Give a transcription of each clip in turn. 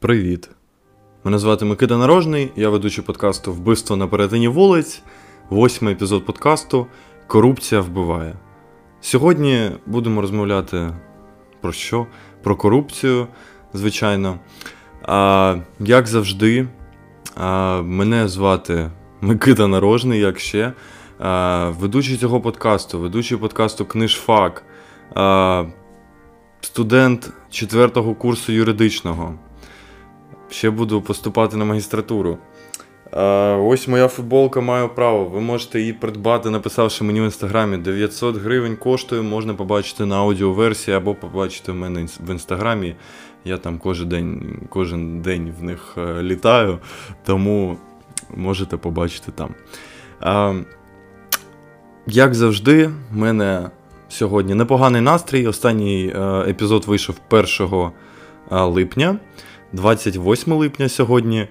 Привіт! Мене звати Микита Нарожний, я ведучий подкасту Вбивство на перетині вулиць, восьмий епізод подкасту Корупція вбиває. Сьогодні будемо розмовляти про що? Про корупцію, звичайно. А, Як завжди, а, мене звати Микита Нарожний, як ще. А, Ведучий цього подкасту, ведучий подкасту Книжфак, а, студент четвертого курсу юридичного. Ще буду поступати на магістратуру. А, Ось моя футболка маю право. Ви можете її придбати, написавши мені в інстаграмі. 900 гривень коштує, можна побачити на аудіоверсії або побачити в мене в інстаграмі. Я там кожен день кожен день в них е, літаю, тому можете побачити там. А, Як завжди, в мене сьогодні непоганий настрій. Останній е, епізод вийшов 1 липня. 28 липня сьогодні.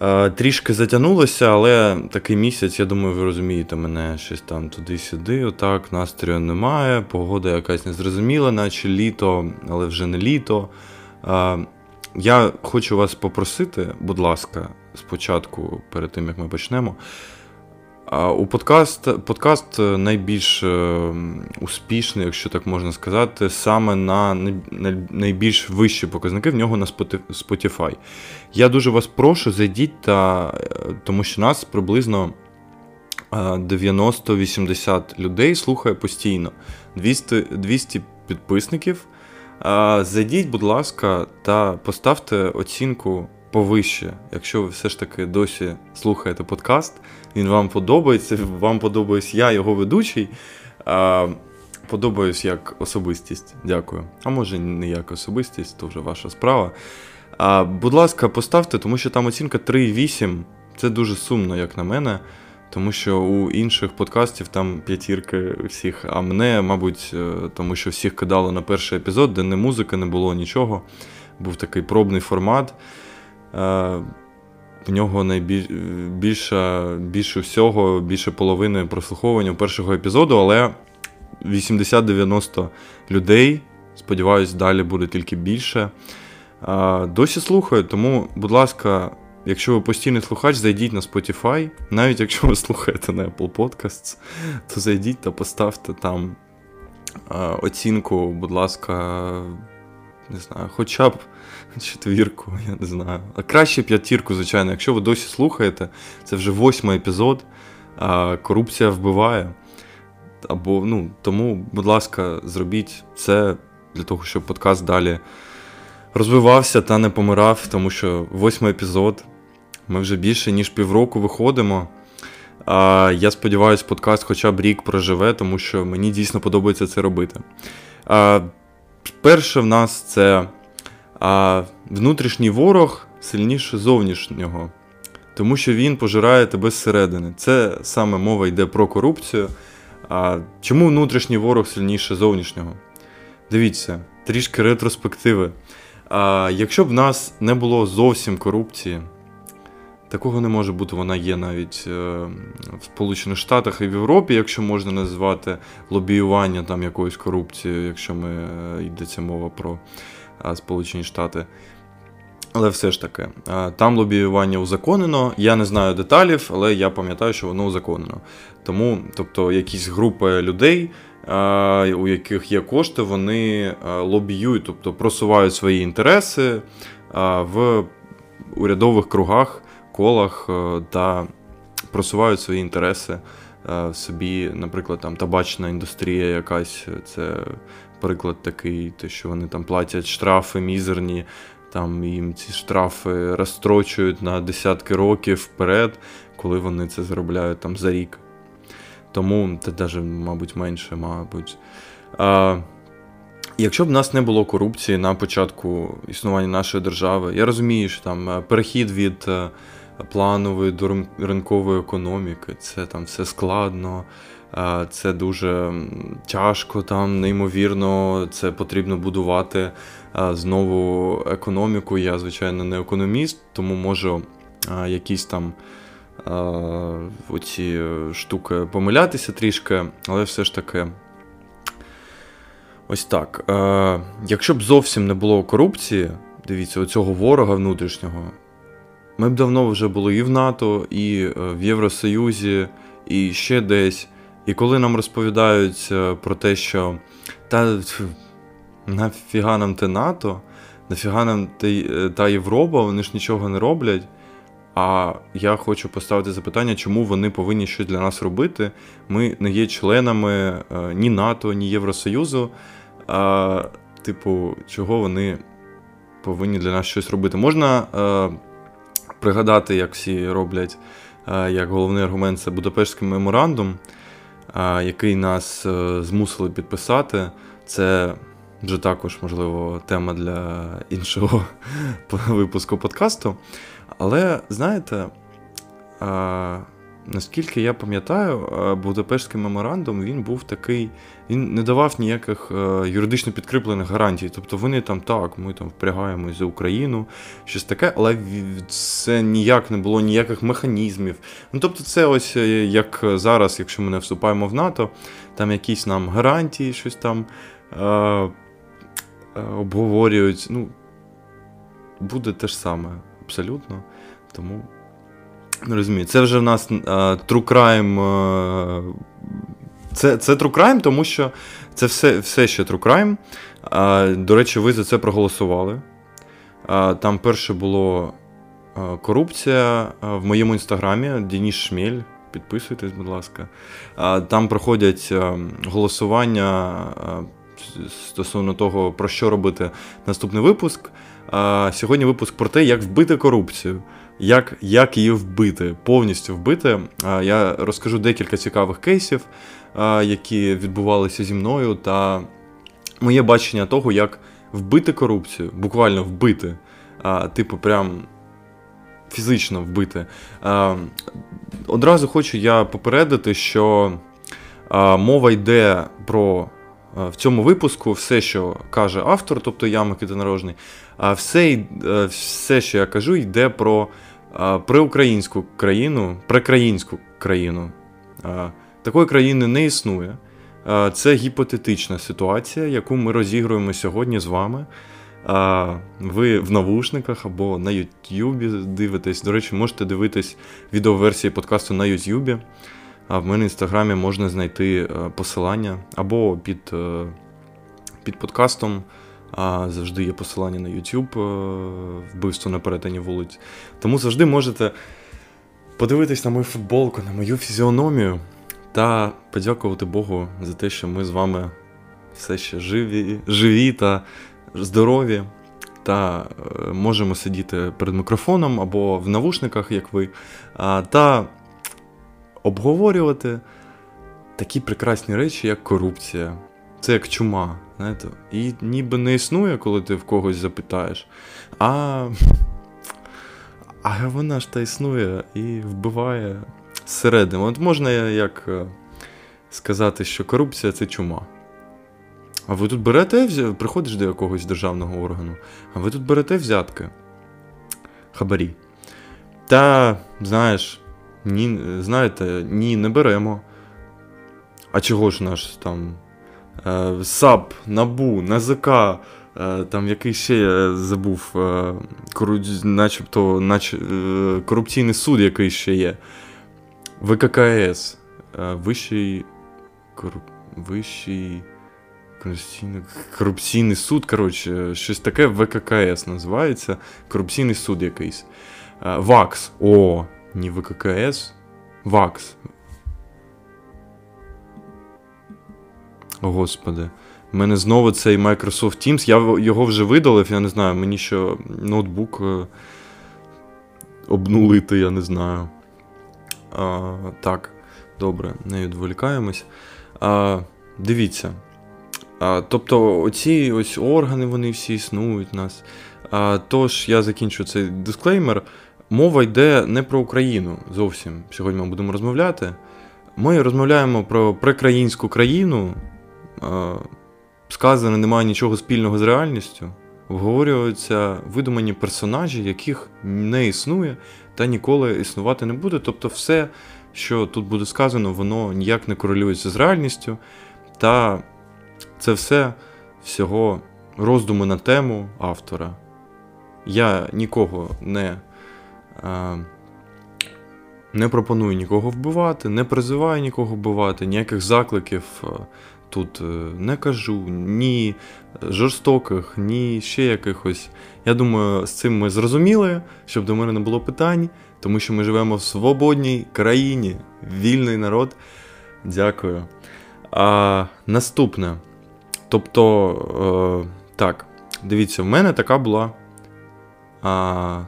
Е, трішки затягнулося, але такий місяць, я думаю, ви розумієте, мене щось там туди-сюди. Отак, настрою немає, погода якась незрозуміла, наче літо, але вже не літо. Е, я хочу вас попросити, будь ласка, спочатку, перед тим як ми почнемо. У подкаст подкаст найбільш е, успішний, якщо так можна сказати, саме на найбільш вищі показники в нього на Spotify. Я дуже вас прошу, зайдіть, та, е, тому що нас приблизно 90-80 людей слухає постійно. 200 200 підписників. Зайдіть, будь ласка, та поставте оцінку повище, якщо ви все ж таки досі слухаєте подкаст, він вам подобається, вам подобаюсь я, його ведучий. Подобаюсь як особистість. Дякую. А може, не як особистість, то вже ваша справа. А, Будь ласка, поставте, тому що там оцінка 3,8. Це дуже сумно, як на мене. Тому що у інших подкастів там п'ятірки всіх, а мене, мабуть, е, тому що всіх кидало на перший епізод, де не музики, не було нічого. Був такий пробний формат. Е, в нього найбільше більше всього, більше половини прослуховування першого епізоду, але 80-90 людей. Сподіваюсь, далі буде тільки більше. Е, досі слухаю, тому, будь ласка, якщо ви постійний слухач, зайдіть на Spotify. Навіть якщо ви слухаєте на Apple Podcasts, то зайдіть та поставте там е, оцінку, будь ласка, не знаю, хоча б четвірку, я не знаю. А краще п'ятірку, звичайно. Якщо ви досі слухаєте, це вже восьмий епізод. а Корупція вбиває. Або, ну, Тому, будь ласка, зробіть це для того, щоб подкаст далі розвивався та не помирав, тому що восьмий епізод. Ми вже більше ніж півроку виходимо. А Я сподіваюся, подкаст хоча б рік проживе, тому що мені дійсно подобається це робити. А, Перше в нас це а внутрішній ворог сильніше зовнішнього, тому що він пожирає тебе зсередини. Це саме мова йде про корупцію. А Чому внутрішній ворог сильніше зовнішнього? Дивіться, трішки ретроспективи. А Якщо б в нас не було зовсім корупції, такого не може бути, вона є навіть е, в Сполучених Штатах і в Європі, якщо можна назвати лобіювання там якоюсь корупцією, якщо ми е, йдеться мова про Сполучені Штати. Але все ж таки, там лобіювання узаконено. Я не знаю деталів, але я пам'ятаю, що воно узаконено. Тому, тобто, якісь групи людей, у яких є кошти, вони лобіюють, тобто просувають свої інтереси в урядових кругах, колах та просувають свої інтереси собі, наприклад, там табачна індустрія, якась це приклад такий, те, що вони там платять штрафи мізерні, там їм ці штрафи розстрочують на десятки років вперед, коли вони це заробляють там за рік. Тому це навіть, мабуть, менше, мабуть. А, Якщо б в нас не було корупції на початку існування нашої держави, я розумію, що там е, перехід від е, планової до ринкової економіки, це там все складно. Це дуже тяжко, там, неймовірно, це потрібно будувати знову економіку. Я, звичайно, не економіст, тому можу якісь там оці штуки помилятися трішки, але все ж таки. Ось так. Якщо б зовсім не було корупції, дивіться, оцього ворога внутрішнього. Ми б давно вже були і в НАТО, і е, в Євросоюзі, і ще десь. І коли нам розповідають е, про те, що та нафіга нам те НАТО, нафіга нам е, та Європа, вони ж нічого не роблять. А я хочу поставити запитання, чому вони повинні щось для нас робити. Ми не є членами ні НАТО, ні Євросоюзу. А, Типу, чого вони повинні для нас щось робити? Можна е, пригадати, як всі роблять, е, як головний аргумент це Будапештський меморандум, е, який нас е, змусили підписати. Це вже також, можливо, тема для іншого випуску подкасту. Але знаєте. Наскільки я пам'ятаю, е, Будапештський меморандум він був такий, він не давав ніяких е, юридично підкріплених гарантій. Тобто вони там так, ми там впрягаємось за Україну, щось таке, але це ніяк не було ніяких механізмів. Ну тобто, це ось е, як зараз, якщо ми не вступаємо в НАТО, там якісь нам гарантії, щось там е, е, обговорюють. Ну, буде те ж саме абсолютно. Тому. Розумію. Це вже в нас True Crime. Uh, це це True Crime, тому що це все все ще True Crime. Uh, до речі, ви за це проголосували. Там перше було корупція в моєму інстаграмі Деніс Шмель. Підписуйтесь, будь ласка. Там проходять голосування стосовно того, про що робити наступний випуск. Сьогодні випуск про те, як вбити корупцію як як її вбити, повністю вбити. Я розкажу декілька цікавих кейсів, які відбувалися зі мною, та моє бачення того, як вбити корупцію, буквально вбити, типу, прям фізично вбити. Одразу хочу я попередити, що мова йде про. В цьому випуску все, що каже автор, тобто я Микита Нарожний, все, е, все, що я кажу, йде про приукраїнську країну, прекраїнську країну. Такої країни не існує. Це гіпотетична ситуація, яку ми розігруємо сьогодні з вами. Ви в навушниках або на Ютубі дивитесь. До речі, можете дивитись відеоверсії подкасту на Ютубі. А в мене в інстаграмі можна знайти посилання або під, е, під подкастом. А завжди є посилання на YouTube е, вбивство на перетині вулиць. Тому завжди можете подивитись на мою футболку, на мою фізіономію та подякувати Богу за те, що ми з вами все ще живі, живі та здорові. Та е, можемо сидіти перед мікрофоном або в навушниках, як ви, та обговорювати такі прекрасні речі, як корупція. Це як чума. знаєте. І ніби не існує, коли ти в когось запитаєш. А а вона ж та існує і вбиває зсередини. От можна як е, сказати, що корупція це чума. А ви тут берете, приходиш до якогось державного органу, а ви тут берете взятки. Хабарі. Та, знаєш, ні, знаєте, ні, не беремо. А чого ж наш там САП, НАБУ, НАЗК, е, там який ще я забув, е, кору... начебто нач... корупційний суд, який ще є. ВККС. Вищий. Кору... Вищий. Корупційний корупційний суд, коротше, щось таке ВККС називається. Корупційний суд якийсь. ВАКС. О, не ВККС. ВАКС. Господи. У мене знову цей Microsoft Teams. Я його вже видалив, я не знаю, мені що ноутбук е, обнулити, я не знаю. А, Так, добре, не відволікаємось. А, Дивіться. А, Тобто, оці ось органи, вони всі існують у нас. А, Тож, я закінчу цей дисклеймер. Мова йде не про Україну зовсім. Сьогодні ми будемо розмовляти. Ми розмовляємо про прекраїнську країну сказане немає нічого спільного з реальністю, обговорюються видумані персонажі, яких не існує та ніколи існувати не буде. Тобто, все, що тут буде сказано, воно ніяк не корелюється з реальністю. Та це все всього роздуми на тему автора. Я нікого не не пропоную нікого вбивати, не призиваю нікого вбивати, ніяких закликів тут не кажу, ні жорстоких, ні ще якихось. Я думаю, з цим ми зрозуміли, щоб до мене не було питань, тому що ми живемо в свободній країні, вільний народ. Дякую. А, Наступне. Тобто, е, так, дивіться, в мене така була. А,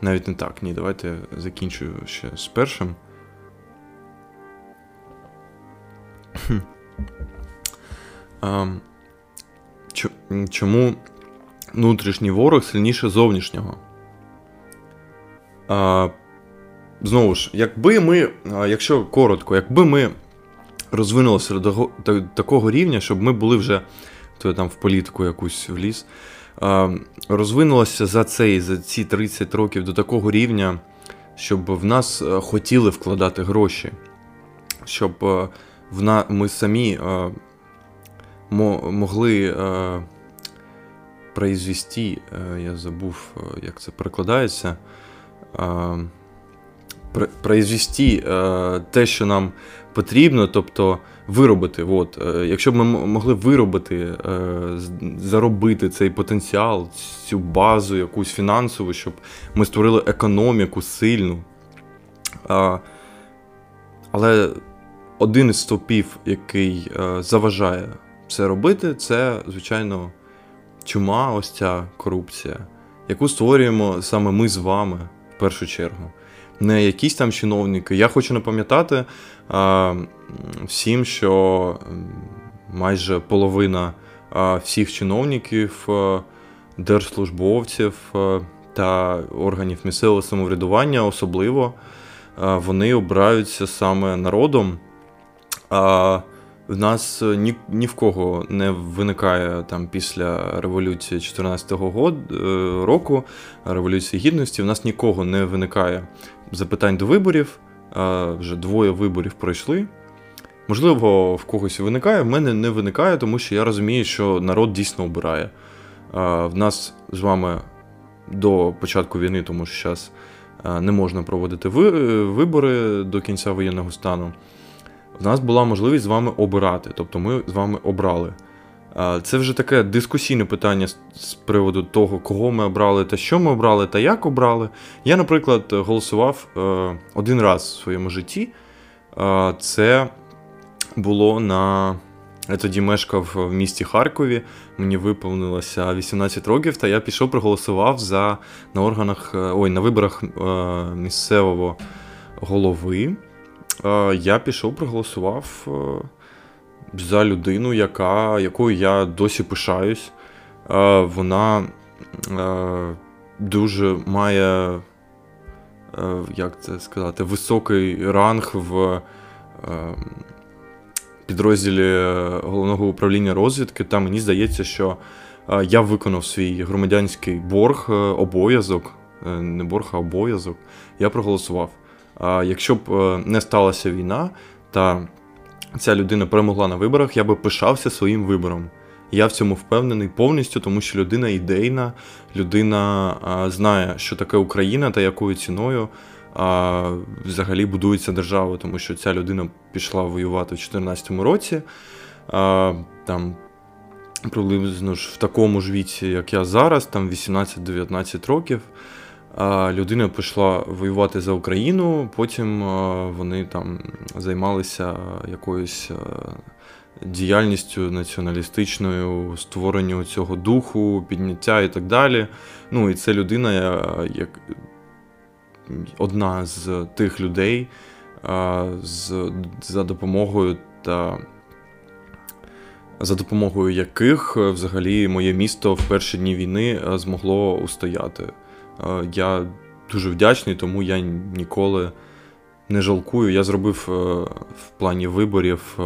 Навіть не так, ні, давайте закінчую ще з першим. Чому внутрішній ворог сильніше зовнішнього? Знову ж, якби ми, якщо коротко, якби ми розвинулося до такого рівня, щоб ми були вже то там в політику якусь вліз, розвинулося за цей, за ці 30 років до такого рівня, щоб в нас е, хотіли вкладати гроші, щоб е, ми самі е, могли произвести, я забув, як це перекладається произвести е, те, що нам потрібно, тобто виробити. От, е, Якщо б ми могли виробити, е, заробити цей потенціал, цю базу якусь фінансову, щоб ми створили економіку сильну. Але один із стовпів, який заважає це робити, це, звичайно, чума, ось ця корупція, яку створюємо саме ми з вами в першу чергу не якісь там чиновники. Я хочу напам'ятати а, всім, що майже половина а, всіх чиновників, а, держслужбовців та органів місцевого самоврядування, особливо вони обираються саме народом. А в нас ні ні в кого не виникає там після революції 14-го е, року, революції гідності. В нас нікого не виникає запитань до виборів. Вже двоє виборів пройшли. Можливо, в когось виникає, в мене не виникає, тому що я розумію, що народ дійсно обирає. В нас з вами до початку війни, тому що зараз не можна проводити вибори до кінця воєнного стану. В нас була можливість з вами обирати, тобто ми з вами обрали. Це вже таке дискусійне питання з приводу того, кого ми обрали та що ми обрали та як обрали. Я, наприклад, голосував е, один раз в своєму житті. Це було на. Я тоді мешкав в місті Харкові, мені виповнилося 18 років, та я пішов проголосував за на органах, е, ой, на виборах е, місцевого голови. Я пішов проголосував за людину, яка, якою я досі пишаюсь. Вона дуже має, як це сказати, високий ранг в підрозділі головного управління розвідки. Та мені здається, що я виконав свій громадянський борг, е, обов'язок, е, не борг, а обов'язок. Я проголосував. Якщо б е, не сталася війна, та ця людина перемогла на виборах, я би пишався своїм вибором. Я в цьому впевнений повністю, тому що людина ідейна, людина знає, що таке Україна та якою ціною а, взагалі будується держава, тому що ця людина пішла воювати в 2014 році. А, там Приблизно ж в такому ж віці, як я зараз, там 18-19 років. Людина пішла воювати за Україну, потім вони там займалися якоюсь діяльністю націоналістичною, створенню цього духу, підняття і так далі. Ну і це людина, як одна з тих людей, з, за допомогою та за допомогою яких взагалі моє місто в перші дні війни змогло устояти. Я дуже вдячний, тому я ніколи не жалкую. Я зробив е, в плані виборів е,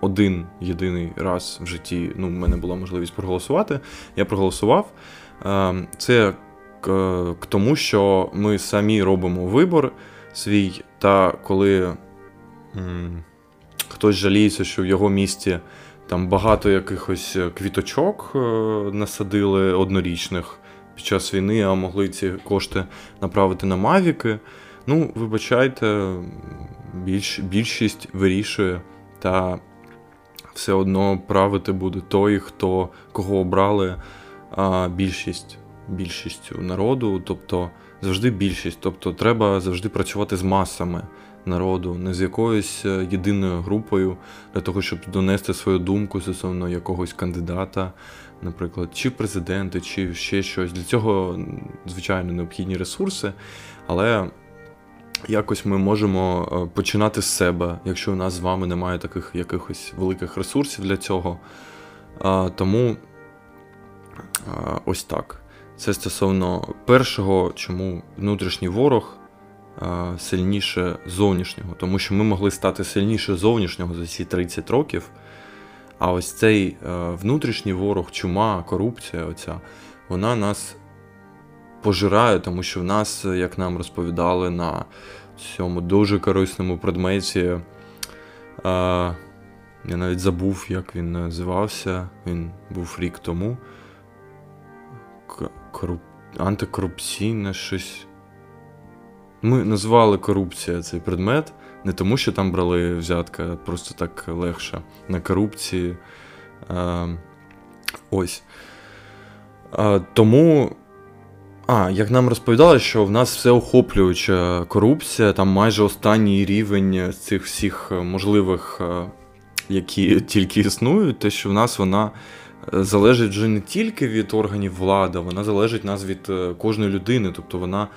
один єдиний раз в житті. Ну, в мене була можливість проголосувати. Я проголосував. Е, це к тому, що ми самі робимо вибор свій, та коли хтось жаліється, що в його місті там багато якихось квіточок насадили однорічних під час війни, а могли ці кошти направити на Мавіки. Ну, вибачайте, більш, більшість вирішує, та все одно правити буде той, хто кого обрали а, більшість більшістю народу, тобто завжди більшість. Тобто треба завжди працювати з масами народу, не з якоюсь е, єдиною групою для того, щоб донести свою думку стосовно якогось кандидата, наприклад, чи президенти, чи ще щось. Для цього, звичайно, необхідні ресурси, але. Якось ми можемо е, починати з себе, якщо у нас з вами немає таких якихось великих ресурсів для цього. Тому ось так. Це стосовно першого, чому внутрішній ворог сильніше зовнішнього, тому що ми могли стати сильніше зовнішнього за ці 30 років. А ось цей внутрішній ворог, чума, корупція, оця, вона нас пожирає, тому що в нас, як нам розповідали, на цьому дуже корисному предметі. Я навіть забув, як він називався. Він був рік тому коруп... антикорупційне щось. Ми назвали корупція цей предмет не тому, що там брали взятка, просто так легше. На корупції. А, Ось. А, Тому. А, як нам розповідали, що в нас все охоплююча корупція, там майже останній рівень цих всіх можливих, які тільки існують, те, що в нас вона залежить вже не тільки від органів влади, вона залежить нас від е, кожної людини, тобто вона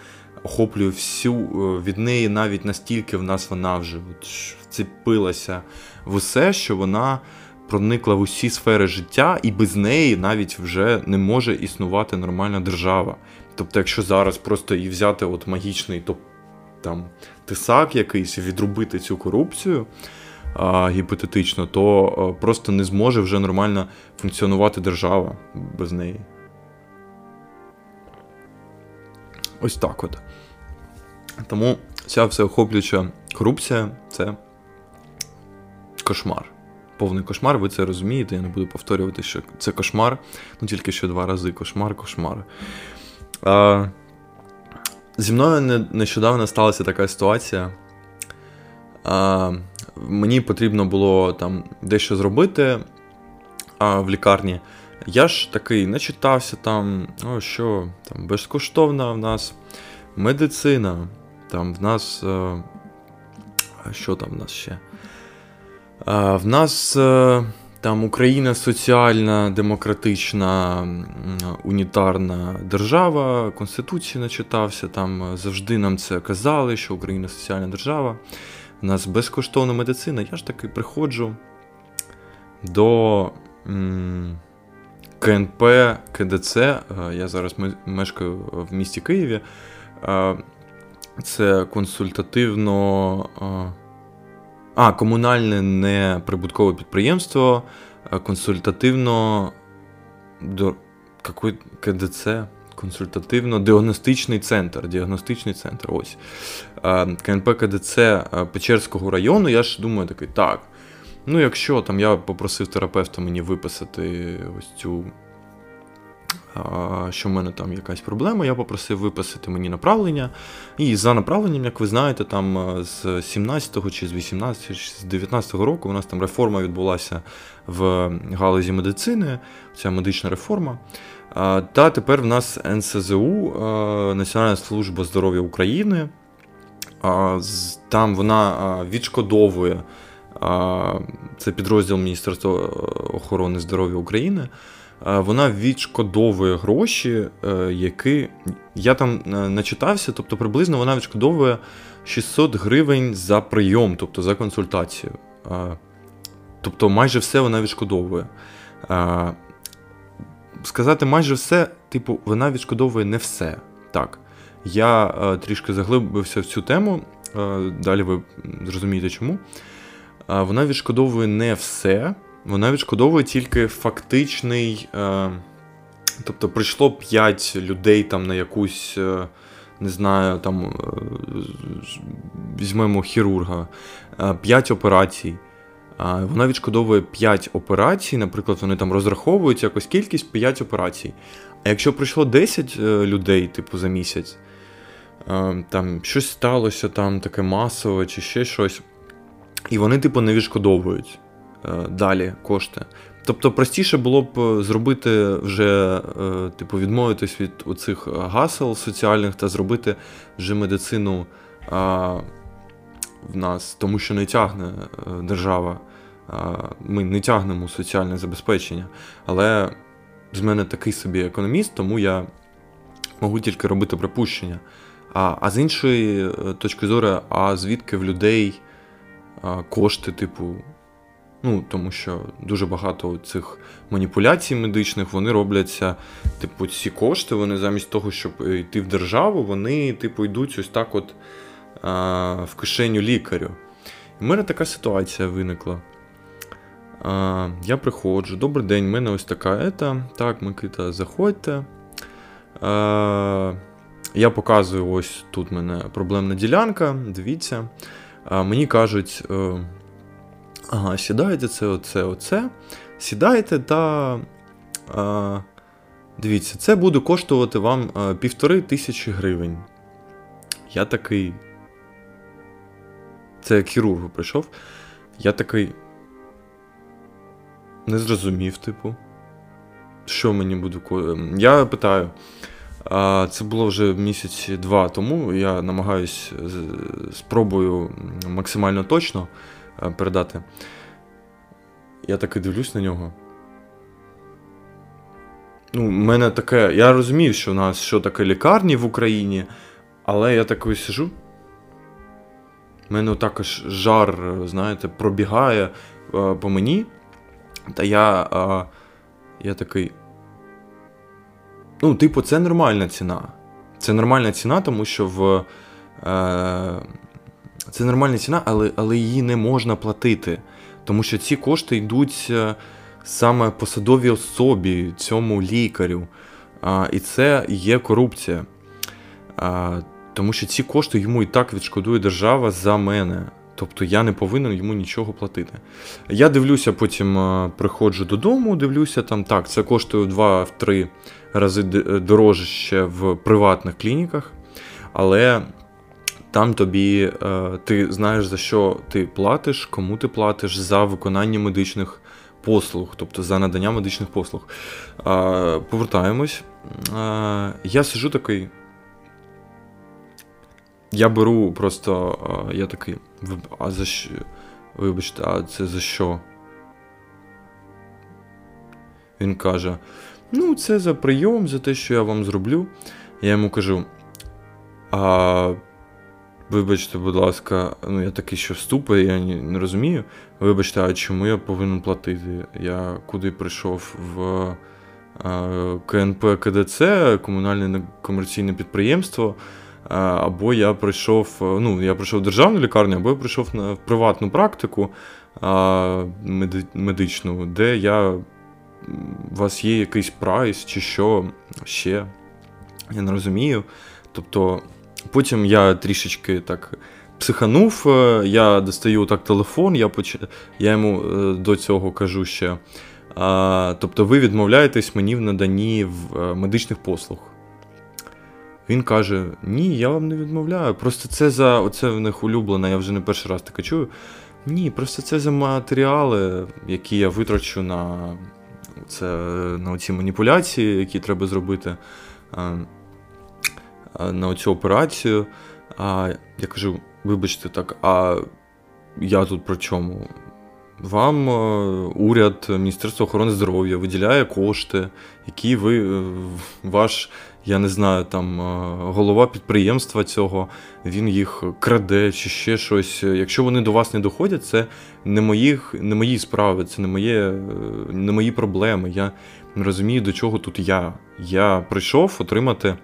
охоплює всю е, від неї навіть настільки в нас вона вже от вцепилася в усе, що вона проникла в усі сфери життя, і без неї навіть вже не може існувати нормальна держава. Тобто, якщо зараз просто і взяти от магічний топ там тисак якийсь і відрубити цю корупцію а, гіпотетично, то а, просто не зможе вже нормально функціонувати держава без неї. Ось так от. Тому ця всеохоплююча корупція це кошмар. Повний кошмар, ви це розумієте, я не буду повторювати, що це кошмар, ну тільки що два рази кошмар, кошмар. А, Зі мною нещодавно сталася така ситуація. А, Мені потрібно було там дещо зробити а, в лікарні. Я ж такий не читався там, о, що там безкоштовна в нас медицина. Там в нас. А, що там в нас ще? А, В нас а, там Україна соціальна, демократична, унітарна держава, Конституції начитався, там завжди нам це казали, що Україна соціальна держава. У нас безкоштовна медицина. Я ж таки приходжу до м, КНП КДЦ. Е, я зараз мешкаю в місті Києві. Е, це консультативно. Е, а, комунальне неприбуткове підприємство, консультативно. до КДЦ? консультативно-діагностичний центр. Діагностичний центр. ось. КНП КДЦ Печерського району. Я ж думаю, такий, так. Ну, якщо там я попросив терапевта мені виписати ось цю. Що в мене там якась проблема, я попросив виписати мені направлення. І за направленням, як ви знаєте, там з 17-го чи з 18 чи з 19-го року у нас там реформа відбулася в галузі медицини, ця медична реформа. Та тепер в нас НСЗУ, Національна служба здоров'я України. Там вона відшкодовує це підрозділ Міністерства охорони здоров'я України. Вона відшкодовує гроші, е, які я там е, начитався, тобто приблизно вона відшкодовує 600 гривень за прийом, тобто за консультацію. Тобто майже все вона відшкодовує сказати майже все, типу, вона відшкодовує не все. Так. Я е, трішки заглибився в цю тему, е, далі ви зрозумієте чому. Вона відшкодовує не все, вона відшкодовує тільки фактичний. Е, тобто прийшло 5 людей там на якусь, е, не знаю, там е, візьмемо хірурга, 5 операцій. Вона відшкодовує 5 операцій, наприклад, вони там розраховують якось кількість 5 операцій. А якщо прийшло 10 е, людей, типу, за місяць, там щось сталося, там таке масове чи ще щось, і вони, типу, не відшкодовують е, далі кошти. Тобто простіше було б зробити вже, типу, відмовитись від оцих гасел соціальних та зробити вже медицину в нас, тому що не тягне держава ми не тягнемо соціальне забезпечення. Але з мене такий собі економіст, тому я можу тільки робити припущення. А а з іншої е, точки зору, а звідки в людей кошти, типу, ну, тому що дуже багато цих маніпуляцій медичних вони робляться, типу, ці кошти, вони замість того, щоб йти в державу, вони, типу, йдуть ось так от а, в кишеню лікарю. В мене така ситуація виникла. А, Я приходжу. Добрий день, в мене ось така ета. Так, Микита, заходьте. А, Я показую, ось тут в мене проблемна ділянка. Дивіться. Мені кажуть, е, ага, сідайте, це, оце, оце. Сідайте та. А, Дивіться, це буде коштувати вам півтори тисячі гривень. Я такий. Це хірургу прийшов. Я такий. Не зрозумів, типу. Що мені буде. Я питаю. Це було вже місяці два тому. Я намагаюсь спробую максимально точно передати. Я таки дивлюсь на нього. Ну, в мене таке. Я розумію, що у нас що таке лікарні в Україні, але я такий сижу. У мене також жар, знаєте, пробігає по мені. Та я я такий. Ну, типу, це нормальна ціна. Це нормальна ціна, тому що в. Е, Це нормальна ціна, але але її не можна платити. Тому що ці кошти йдуть е, саме посадовій особі, цьому лікарю. А, І це є корупція. А, Тому що ці кошти йому і так відшкодує держава за мене. Тобто я не повинен йому нічого платити. Я дивлюся, потім е, приходжу додому, дивлюся там, так, це коштує 2-3 рази е, дорожче в приватних клініках, але там тобі е, ти знаєш, за що ти платиш, кому ти платиш за виконання медичних послуг, тобто за надання медичних послуг. Повертаємось. Я сижу такий. Я беру просто. Я такий. А за що? Вибачте, а це за що? Він каже: Ну, це за прийом, за те, що я вам зроблю. Я йому кажу. А. Вибачте, будь ласка, ну я такий, що вступи, я не розумію. Вибачте, а чому я повинен платити? Я куди прийшов в КНП КДЦ, комунальне некомерційне підприємство. Або я прийшов, е, ну, я прийшов в державну лікарню, або я прийшов на приватну практику медичну, де я, у вас є якийсь прайс чи що ще. Я не розумію. Тобто, потім я трішечки так психанув, е, я достаю так телефон, я поч... я йому е, до цього кажу ще. Тобто, ви відмовляєтесь мені в наданні медичних послуг. Він каже: Ні, я вам не відмовляю. Просто це за оце в них улюблено, я вже не перший раз таке чую. Ні, просто це за матеріали, які я витрачу на це, на ці маніпуляції, які треба зробити на цю операцію. А я кажу, вибачте, так, а я тут при чому? Вам е, уряд, Міністерство охорони здоров'я виділяє кошти, які ви е, ваш я не знаю, там е, голова підприємства цього, він їх краде чи ще щось. Якщо вони до вас не доходять, це не моїх, не мої справи, це не моє, е, не мої проблеми. Я не розумію, до чого тут я. Я прийшов отримати.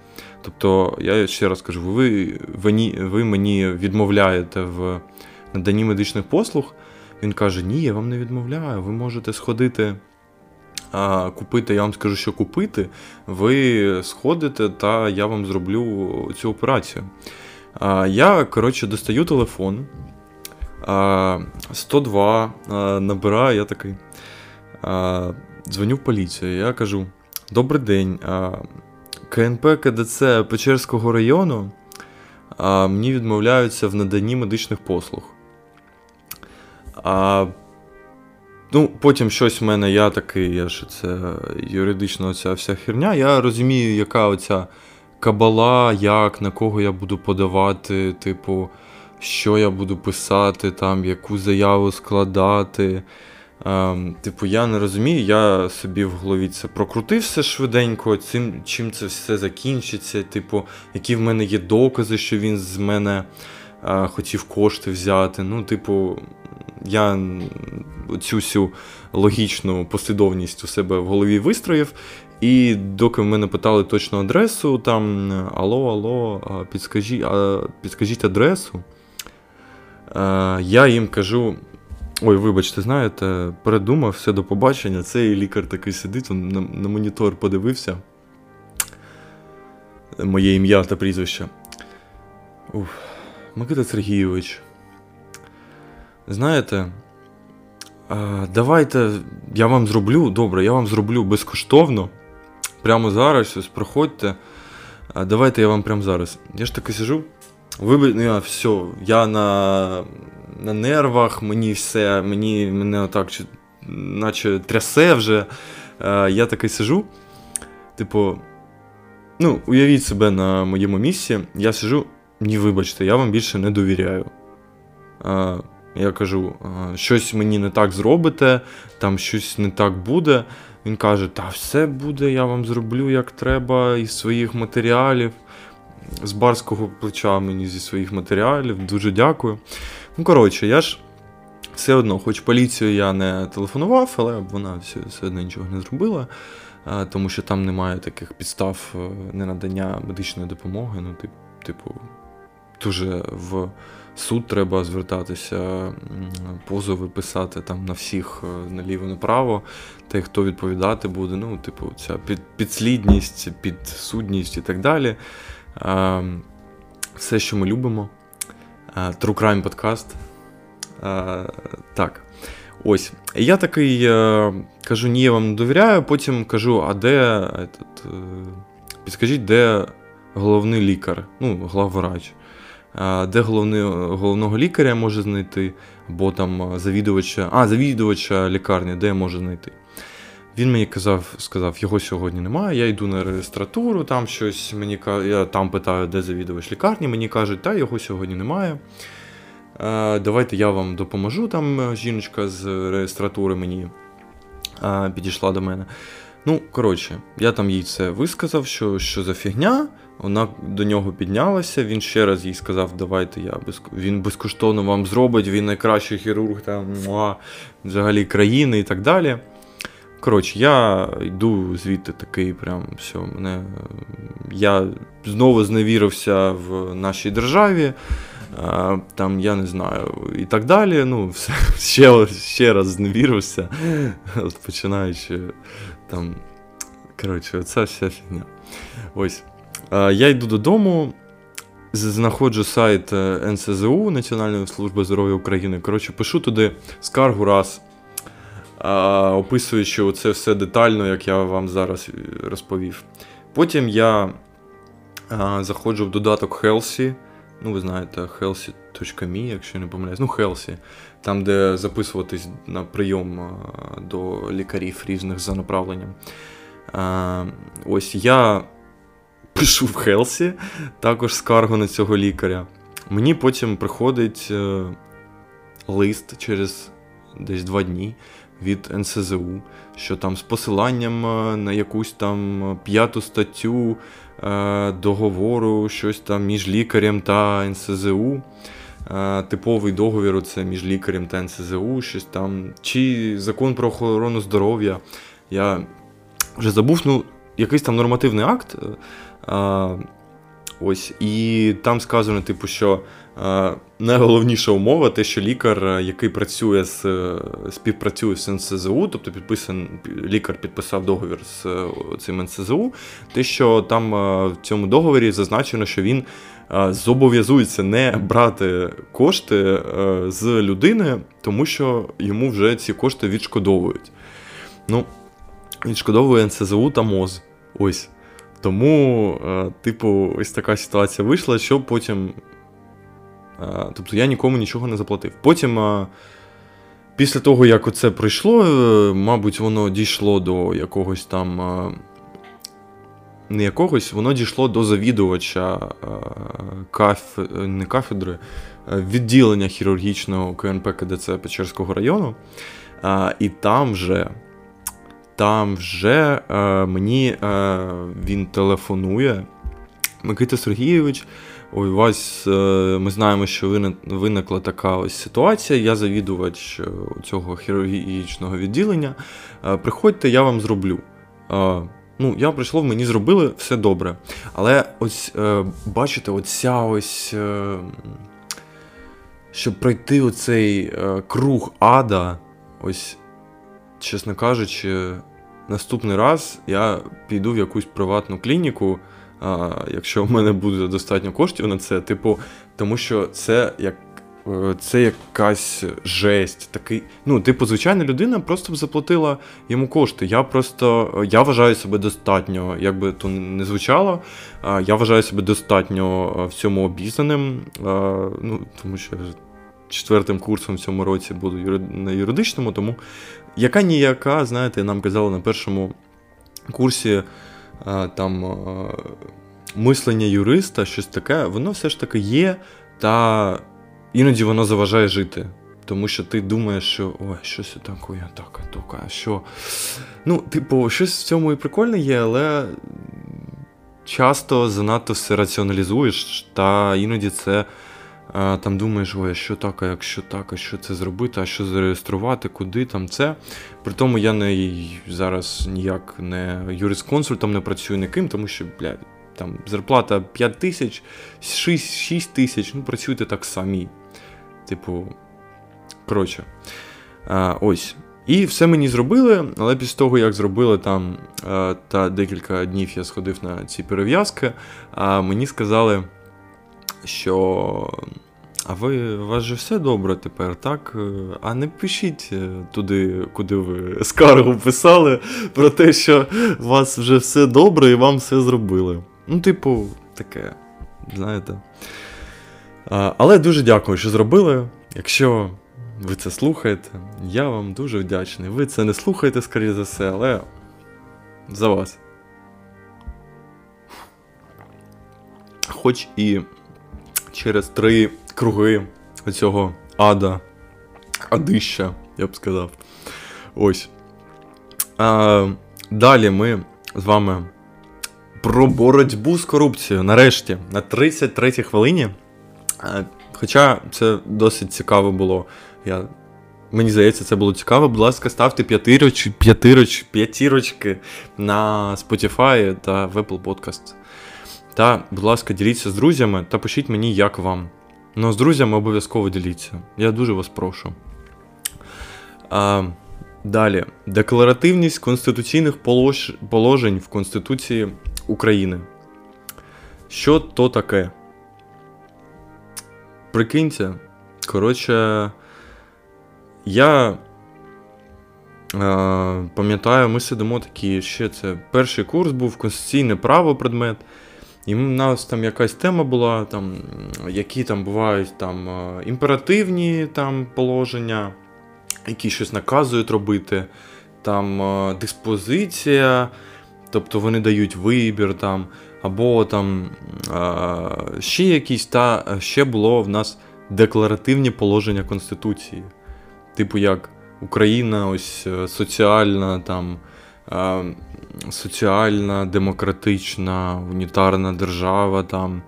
Тобто, я ще раз кажу, ви, ви, ви мені відмовляєте в наданні медичних послуг. Він каже: Ні, я вам не відмовляю, ви можете сходити а купити, я вам скажу, що купити, ви сходите, та я вам зроблю цю операцію. А, Я, коротше, достаю телефон, 102 набираю, я такий. Дзвоню в поліцію. Я кажу: Добрий день. КНП КДЦ Печерського району мені відмовляються в наданні медичних послуг. Ну, Потім щось в мене, я такий, я що це юридично оця вся херня. Я розумію, яка оця кабала, як, на кого я буду подавати, типу, що я буду писати, там, яку заяву складати. Ем, Типу, я не розумію, я собі в голові це прокрутив все швиденько, цим, чим це все закінчиться, типу, які в мене є докази, що він з мене е, хотів кошти взяти. Ну, типу, я цю всю логічну послідовність у себе в голові вистроїв. І доки в мене питали точну адресу, там Алло, алло, підскажіть, підскажіть адресу, е, я їм кажу. Ой, вибачте, знаєте, передумав все до побачення. Цей лікар такий сидить, він на, на монітор подивився. Моє ім'я та прізвище. Уф. Микита Сергійович. Знаєте, давайте я вам зроблю, добре, я вам зроблю безкоштовно. Прямо зараз, ось проходьте. Давайте я вам прямо зараз. Я ж таки сижу. Ви, ну, я, все, я на на нервах, мені все, мені мене отак, наче трясе вже. Я такий сижу. Типу, ну, уявіть себе на моєму місці, я сижу, ні, вибачте, я вам більше не довіряю. Я кажу, щось мені не так зробите, там щось не так буде. Він каже, та все буде, я вам зроблю як треба із своїх матеріалів. З барського плеча мені зі своїх матеріалів, дуже дякую. Ну, коротше, я ж все одно, хоч поліцію я не телефонував, але вона все, все одно нічого не зробила, тому що там немає таких підстав е, ненадання медичної допомоги. Ну, типу, дуже в суд треба звертатися, позови писати там на всіх е, наліво-направо, та хто відповідати буде. Ну, типу, ця під, підслідність, підсудність і так далі. Все, що ми любимо. True Crime подкаст. Так. Ось. Я такий е, кажу, ні, я вам не довіряю, потім кажу, а де. Этот, підскажіть, де головний лікар, ну, главврач. Де головний, головного лікаря може знайти, або там завідувача, а, завідувача лікарні, де я можу знайти. Він мені казав, сказав, його сьогодні немає. Я йду на реєстратуру, там щось мені я там питаю, де завідувач лікарні. Мені кажуть, та його сьогодні немає. Давайте я вам допоможу. Там е, жіночка з реєстратури мені підійшла до мене. Ну, коротше, я там їй це висказав, що що за фігня. Вона до нього піднялася. Він ще раз їй сказав, давайте я без... він безкоштовно вам зробить, він найкращий хірург там, муа, взагалі країни і так далі. Коротше, я йду звідти такий, прям все, мене. Я знову зневірився в нашій державі, там, я не знаю, і так далі. Ну, все, ще ще раз зневірився, починаючи там. Коротше, оця вся фігня. Ось. Я йду додому, знаходжу сайт е, НСЗУ Національної служби здоров'я України. Коротше, пишу туди скаргу раз описуючи це все детально, як я вам зараз е, розповів. Потім я заходжу в додаток Healthy, ну, ви знаєте, healthy.me, якщо не помиляюсь, ну, Healthy, там, де записуватись на прийом до лікарів різних за направленням. Ось я пишу в Хелсі, також скаргу на цього лікаря. Мені потім приходить е, лист через десь два дні від НСЗУ, що там з посиланням е, на якусь там п'яту статтю е, договору, щось там між лікарем та НСЗУ. Е, типовий договір це між лікарем та НСЗУ, щось там, чи закон про охорону здоров'я. Я вже забув, ну, якийсь там нормативний акт. Ось, І там сказано, типу, що е, найголовніша умова те, що лікар, е, який працює з співпрацює з НСЗУ, тобто підписан, лікар підписав договір з цим НСЗУ, те, що там в цьому договорі зазначено, що він зобов'язується не брати кошти з людини, тому що йому вже ці кошти відшкодовують. Ну, відшкодовує НСЗУ та МОЗ. Ось. Тому, типу, ось така ситуація вийшла, що потім. Тобто я нікому нічого не заплатив. Потім. Після того, як оце пройшло, е, мабуть, воно дійшло до якогось там. Не якогось, воно дійшло до завідувача каф... не кафедри, відділення хірургічного КНП КДЦ Печерського району. І там вже там вже мені він телефонує. Микита Сергійович. У вас е, ми знаємо, що виникла така ось ситуація. Я завідувач е, цього хірургічного відділення. Е, приходьте, я вам зроблю. Ну, я прийшло, мені зробили все добре. Але ось бачите, оця ось. Щоб пройти оцей круг ада, ось, чесно кажучи, наступний раз я піду в якусь приватну клініку а, якщо в мене буде достатньо коштів на це, типу, тому що це як. Е, це якась жесть. Такий, ну, типу, звичайна людина просто б заплатила йому кошти. Я просто я вважаю себе достатньо, як би то не звучало. Я вважаю себе достатньо в цьому обізнаним. Ну, тому що четвертим курсом в цьому році буду на юридичному, тому яка ніяка, знаєте, нам казали на першому курсі там мислення юриста, щось таке, воно все ж таки є, та іноді воно заважає жити. Тому що ти думаєш, що ой, щось таке, так, так, а що. Ну, типу, щось в цьому і прикольне є, але часто занадто все раціоналізуєш, та іноді це там думаєш, ой, а що так, а якщо так, а що це зробити, а що зареєструвати, куди там це. При тому я не зараз ніяк не юрисконсультом не працюю ніким, тому що, блядь, там зарплата 5 тисяч, 6, 6 тисяч, ну працюйте так самі. Типу, коротше. А, Ось. І все мені зробили, але після того, як зробили там та декілька днів я сходив на ці перев'язки, мені сказали, що. А ви у вас же все добре тепер, так? А не пишіть е, туди, куди ви скаргу писали, про те, що у вас вже все добре і вам все зробили. Ну, типу, таке, знаєте. А, Але дуже дякую, що зробили. Якщо ви це слухаєте, я вам дуже вдячний. Ви це не слухаєте, скоріше за все, але за вас. Хоч і через три круги цього ада, адища, я б сказав. Ось. А, Далі ми з вами про боротьбу з корупцією. Нарешті, на 33-й хвилині. Е, хоча це досить цікаво було. Я... Мені здається, це було цікаво. Будь ласка, ставте п'ятироч, п'ятироч, п'ятірочки на Spotify та в Apple Podcast. Та, будь ласка, діліться з друзями та пишіть мені, як вам. Ну, з друзями обов'язково діліться. Я дуже вас прошу. А, Далі. Декларативність конституційних полож... положень в Конституції України. Що то таке? Прикиньте. Коротше, я е, пам'ятаю, ми сидимо такі, ще це перший курс був конституційне право предмет. І в нас там якась тема була, там, які там бувають там е, імперативні там положення, які щось наказують робити, там е, диспозиція. Тобто вони дають вибір там, або там ще якісь, та ще було в нас декларативні положення Конституції. Типу, як Україна, ось е, соціальна, там, соціальна, демократична, унітарна держава, там,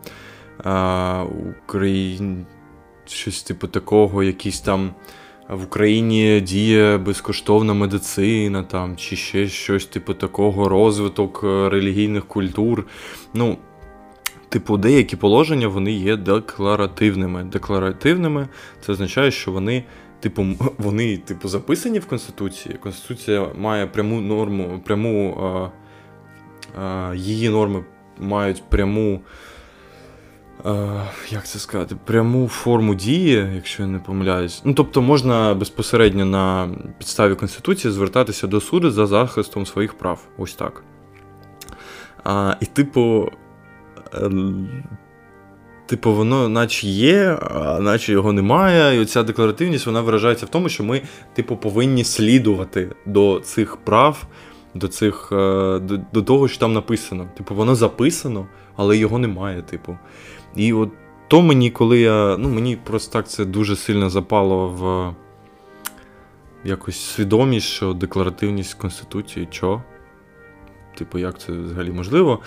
Україн, щось типу такого, якісь там в Україні діє безкоштовна медицина там, чи ще щось типу такого, розвиток е, релігійних культур. Ну, Типу, деякі положення вони є декларативними. Декларативними це означає, що вони, типу, вони, типу, записані в Конституції. Конституція має пряму норму, пряму а, а, її норми мають пряму е, як це сказати, пряму форму дії, якщо я не помиляюсь. Ну, тобто можна безпосередньо на підставі Конституції звертатися до суду за захистом своїх прав. Ось так. А, І, типу, е, типу, воно наче є, а наче його немає. І оця декларативність вона виражається в тому, що ми, типу, повинні слідувати до цих прав, до цих, е, до, до того, що там написано. Типу, воно записано, але його немає, типу. І от то мені, коли я. Ну, мені просто так це дуже сильно запало в якось свідомість, що декларативність Конституції, що? Типу, як це взагалі можливо?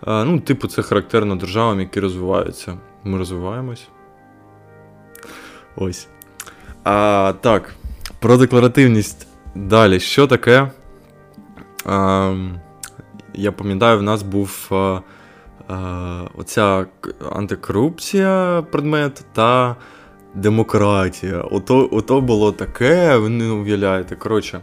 А, Ну, типу, це характерно державам, які розвиваються. Ми розвиваємось. Ось. А, Так. Про декларативність далі. Що таке? А, Я пам'ятаю, в нас був а, оця антикорупція предмет та демократія. Ото ото було таке, ви не уявляєте. Коротше,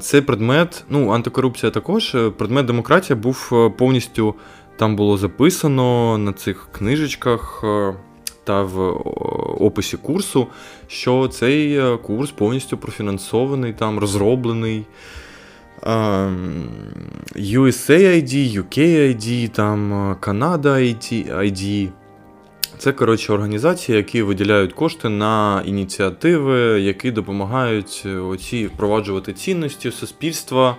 цей предмет, ну, антикорупція також, е, предмет демократія був е, повністю там було записано на цих книжечках е, та в описі курсу, що цей курс повністю профінансований, там розроблений. USAID, UKID, там Canada ID. Це, коротше, організації, які виділяють кошти на ініціативи, які допомагають е, оці впроваджувати цінності суспільства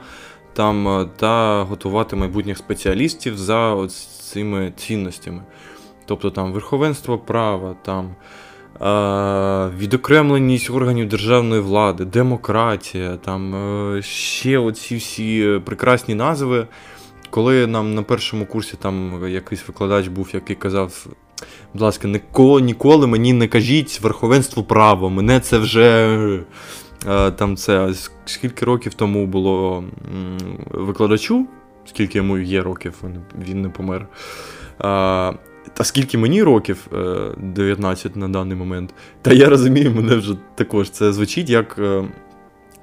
там, е, та готувати майбутніх спеціалістів за цими цінностями. Тобто там верховенство права, там е, відокремленість органів державної влади, демократія, там ще оці всі прекрасні назви. Коли нам на першому курсі там якийсь викладач був, який казав, Будь ласка, ніколи, ніколи мені не кажіть верховенство права. Мене це вже е, там це скільки років тому було викладачу, скільки йому є років, він не помер. Та скільки мені років 19 е, на даний момент, та я розумію, мене вже також це звучить як е,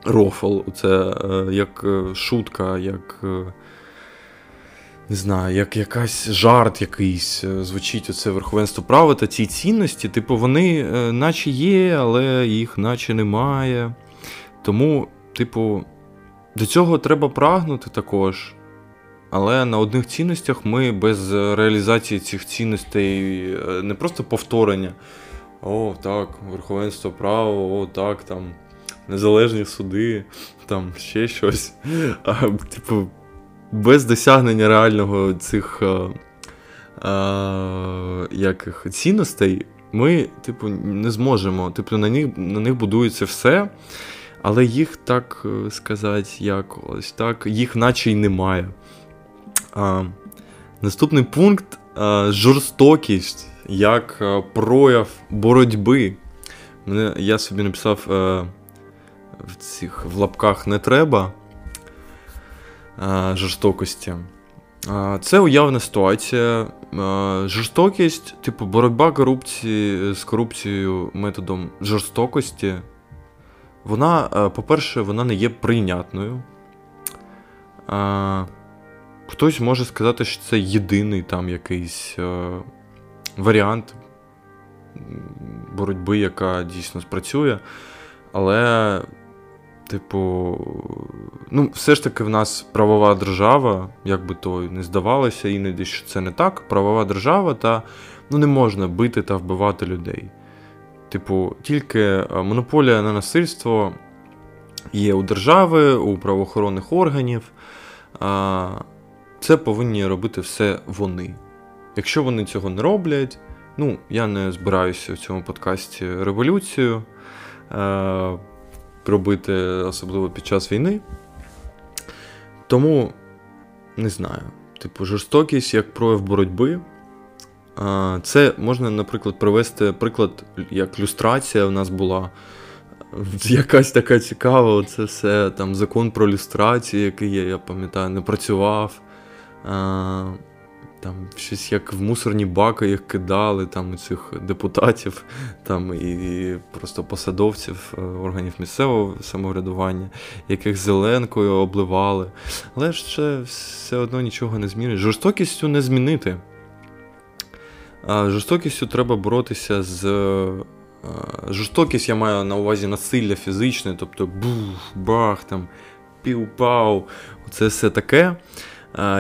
рофл, це як шутка, як не знаю, як якась жарт якийсь е, звучить оце верховенство права та ці цінності, типу, вони е, наче є, але їх наче немає. Тому, типу, до цього треба прагнути також. Але на одних цінностях ми без реалізації цих цінностей е, не просто повторення. О, так, верховенство права, о, так, там, незалежні суди, там ще щось. А, Типу, без досягнення реального цих а, е, а, е, яких цінностей ми, типу, не зможемо. Типу, на них на них будується все, але їх так е, сказати, як ось так, їх наче й немає. А, Наступний пункт жорстокість як прояв боротьби. Мене, Я собі написав в цих в лапках не треба. Е, жорстокості. Е, це уявна ситуація. Е, жорстокість, типу, боротьба корупції з корупцією методом жорстокості. Вона, по-перше, вона не є прийнятною. Хтось може сказати, що це єдиний там якийсь варіант боротьби, яка дійсно спрацює. Але Типу, ну, все ж таки в нас правова держава, як би то не здавалося, іноді що це не так. Правова держава, та ну, не можна бити та вбивати людей. Типу, тільки е, монополія на насильство є у держави, у правоохоронних органів. Це повинні робити все вони. Якщо вони цього не роблять, ну, я не збираюся в цьому подкасті революцію. Робити, особливо під час війни. Тому не знаю. Типу, жорстокість як прояв боротьби. Це можна, наприклад, привести приклад, як люстрація в нас була. Якась така цікава, це все там закон про люстрацію, який я, я пам'ятаю, не працював. Там щось як в мусорні баки їх кидали, там у цих депутатів, там і просто посадовців е, органів місцевого самоврядування, яких зеленкою обливали. Але це все одно нічого не змінить. Жорстокістю не змінити. Жорстокістю треба боротися з. Жорстокість я маю на увазі насилля фізичне, тобто бух, бах, там, пів-пау. Це все таке,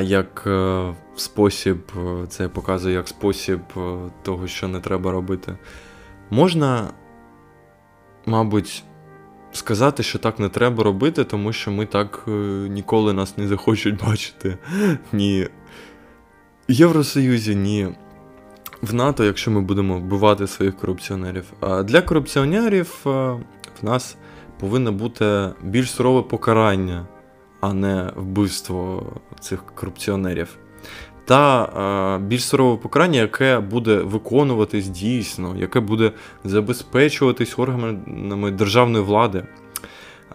як е, спосіб, е, це показує як спосіб е, того, що не треба робити. Можна, мабуть, сказати, що так не треба робити, тому що ми так ніколи нас не захочуть бачити ні в Євросоюзі, ні в НАТО, якщо ми будемо вбивати своїх корупціонерів. А для корупціонерів в нас повинно бути більш сурове покарання, а не вбивство цих корупціонерів. Та е, більш сурове покарання, яке буде виконуватись дійсно, яке буде забезпечуватись органами державної влади.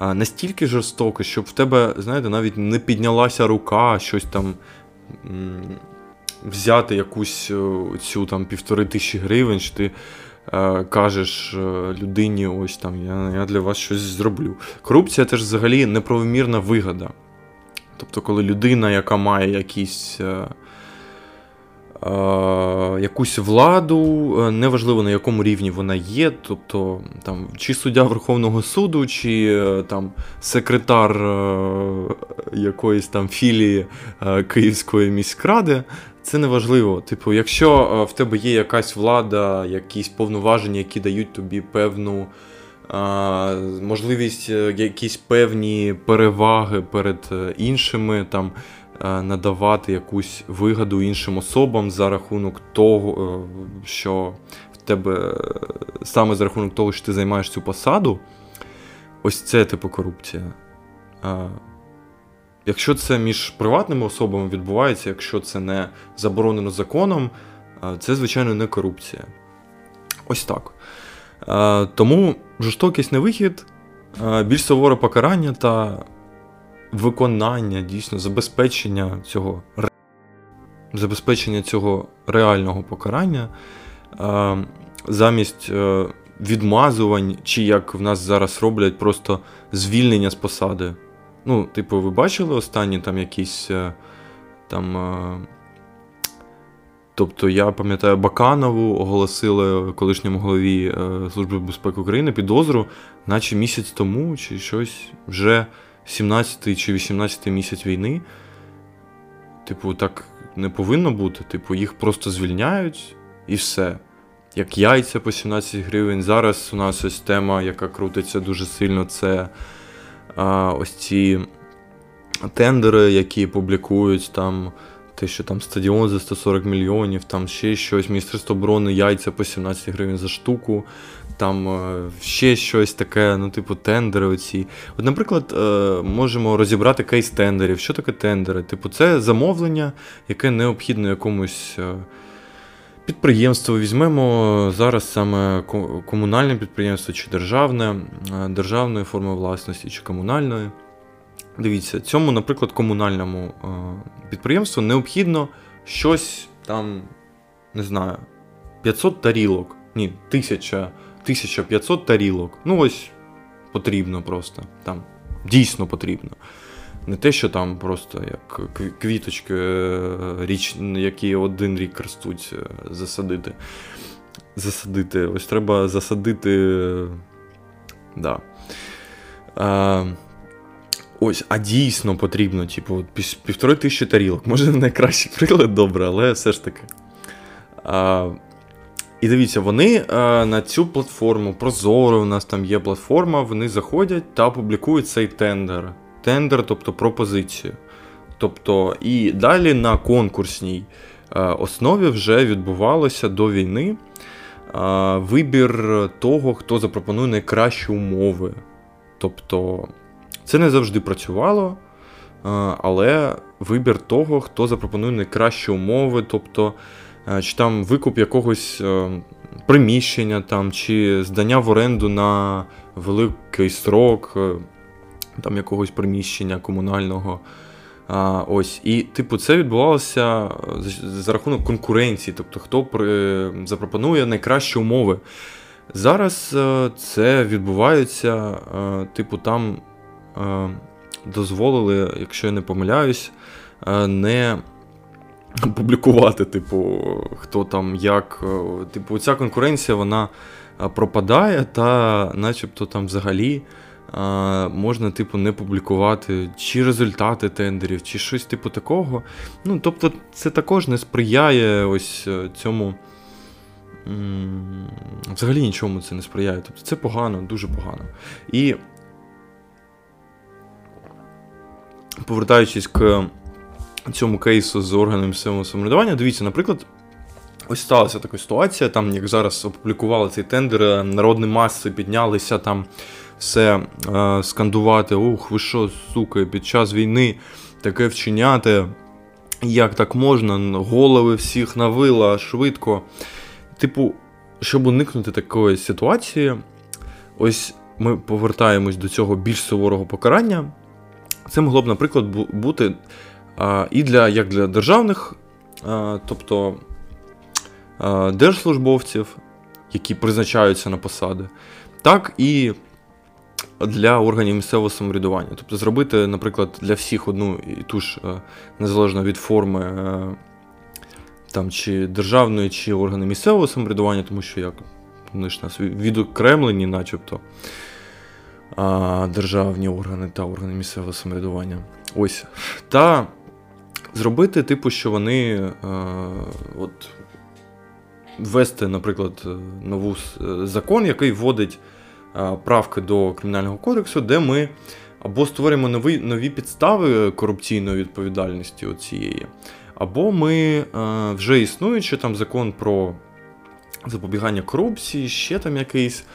Е, настільки жорстоко, щоб в тебе, знаєте, навіть не піднялася рука, щось там взяти якусь цю там півтори тисячі гривень, що ти Е, кажеш е, людині, ось там я я для вас щось зроблю. Корупція теж взагалі неправомірна вигода. Тобто, коли людина, яка має якісь. Е, якусь владу, неважливо на якому рівні вона є, тобто там чи суддя Верховного суду, чи там секретар якоїсь там філії Київської міськради, це не важливо. Типу, якщо е, в тебе є якась влада, якісь повноваження, які дають тобі певну а, можливість, е, якісь певні переваги перед е, іншими, там надавати якусь вигоду іншим особам за рахунок того, що в тебе саме за рахунок того, що ти займаєш цю посаду, ось це типу корупція. Якщо це між приватними особами відбувається, якщо це не заборонено законом, це, звичайно, не корупція. Ось так. Тому жорстокість не вихід, більш суворе покарання та виконання, дійсно, забезпечення цього забезпечення цього реального покарання замість е, відмазувань, чи як в нас зараз роблять, просто звільнення з посади. Ну, типу, ви бачили останні там якісь е, там. Е, тобто, я пам'ятаю, Баканову оголосили колишньому голові е, Служби безпеки України підозру, наче місяць тому, чи щось вже 17 чи 18 місяць війни. Типу, так не повинно бути. Типу, їх просто звільняють і все. Як яйця по 17 гривень. Зараз у нас ось тема, яка крутиться дуже сильно, це ось ці тендери, які публікують там. Те, що там стадіон за 140 мільйонів, там ще щось, Міністерство оборони, яйця по 17 гривень за штуку, там е, ще щось таке, ну, типу, тендери. оці. От, Наприклад, е, можемо розібрати кейс тендерів. Що таке тендери? Типу, це замовлення, яке необхідно якомусь е, підприємству. Візьмемо зараз саме комунальне підприємство чи державне, державної форми власності чи комунальної. Дивіться, цьому, наприклад, комунальному підприємству необхідно щось там, не знаю, 500 тарілок. Ні, 1000, 1500 тарілок. Ну, ось потрібно просто. Там Дійсно потрібно. Не те, що там просто як квіточки, е, річ, які один рік ростуть, е, засадити. Засадити. Ось треба засадити. Да. А, Ось, а дійсно потрібно, типу, півтори тисячі тарілок. Може, найкращий приклад добре, але все ж таки. А, І дивіться, вони а, на цю платформу, Прозоро, у нас там є платформа, вони заходять та публікують цей тендер тендер, тобто пропозицію. Тобто, І далі на конкурсній е, основі вже відбувалося до війни е, вибір того, хто запропонує найкращі умови. Тобто, це не завжди працювало, е, але вибір того, хто запропонує найкращі умови, тобто, чи там викуп якогось приміщення, там, чи здання в оренду на великий срок там якогось приміщення комунального. А, Ось, І, типу, це відбувалося за, рахунок конкуренції, тобто хто при, запропонує найкращі умови. Зараз е, це відбувається, е, типу, там дозволили, якщо я не помиляюсь, не публікувати, типу, хто там як. Типу, ця конкуренція вона пропадає, та начебто там взагалі можна, типу, не публікувати чи результати тендерів, чи щось типу такого. Ну, Тобто, це також не сприяє ось е, цьому. Взагалі нічому це не сприяє. Тобто це погано, дуже погано. І повертаючись к цьому кейсу з органами місцевого самоврядування, дивіться, наприклад, ось сталася така ситуація, там, як зараз опублікували цей тендер, е, народні маси піднялися там все е, скандувати, ух, ви що, сука, під час війни таке вчиняти, як так можна, голови всіх навила швидко. Типу, щоб уникнути такої ситуації, ось ми повертаємось до цього більш суворого покарання. Це могло б, наприклад, бути і для як для державних, тобто держслужбовців, які призначаються на посади, так і для органів місцевого самоврядування. Тобто зробити, наприклад, для всіх одну і ту ж е, незалежно від форми е, там, чи державної, чи органи місцевого самоврядування, тому що як вони ж нас відокремлені, начебто державні органи та органи місцевого самоврядування. Ось. Та зробити, типу, що вони е, от, ввести, наприклад, нову закон, який вводить правки до Кримінального кодексу, де ми або створюємо нові нові підстави корупційної відповідальності цієї, або ми вже існуючи там закон про запобігання корупції, ще там якийсь.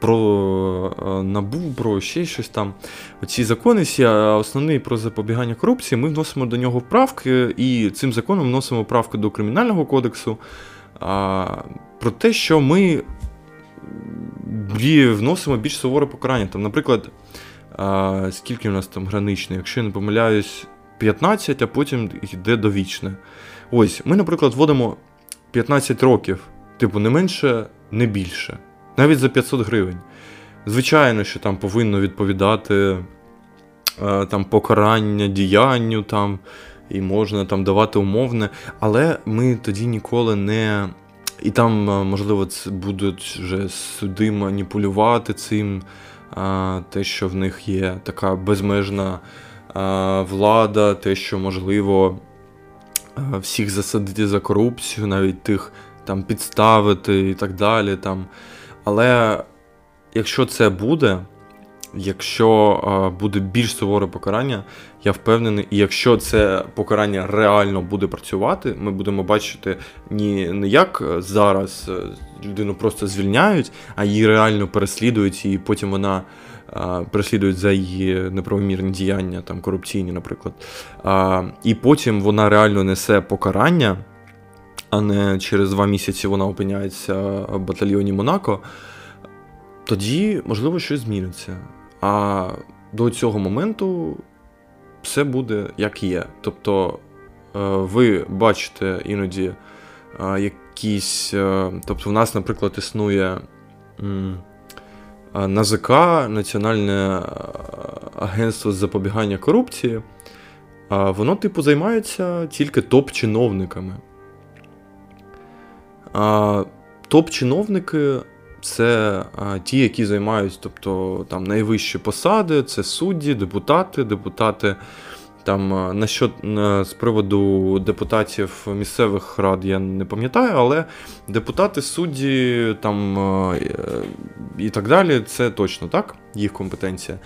Про набу, про ще щось там. Оці закони, всі, основний про запобігання корупції, ми вносимо до нього правки, і цим законом вносимо правки до Кримінального кодексу а, про те, що ми вносимо більш суворе покарання. Там, Наприклад, а, скільки у нас там граничне, якщо я не помиляюсь, 15, а потім йде довічне. Ось, ми, наприклад, вводимо 15 років, типу, не менше, не більше. Навіть за 500 гривень. Звичайно, що там повинно відповідати а, там, покарання діянню, там, і можна там давати умовне, але ми тоді ніколи не і там, е, можливо, це будуть вже суди маніпулювати цим, те, що в них є така безмежна влада, те, що можливо всіх засадити за корупцію, навіть тих там підставити і так далі. Там. Але якщо це буде, якщо буде більш суворе покарання, я впевнений, і якщо це покарання реально буде працювати, ми будемо бачити ні не як зараз е, людину просто звільняють, а її реально переслідують, і потім вона переслідують за її неправомірні діяння, там корупційні, наприклад. А, І потім вона реально несе покарання, а не через два місяці вона опиняється в батальйоні Монако. Тоді, можливо, щось зміниться. А до цього моменту все буде як є. Тобто е, ви бачите іноді е, якісь. Е, тобто, в нас, наприклад, існує НАЗК, Національне агентство з запобігання корупції. Воно, типу, займається тільки топ-чиновниками. Топ-чиновники це ті, які займають, тобто там найвищі посади, це судді, депутати, депутати. Там на що з приводу депутатів місцевих рад я не пам'ятаю, але депутати, судді там і так далі, це точно так, їх компетенція.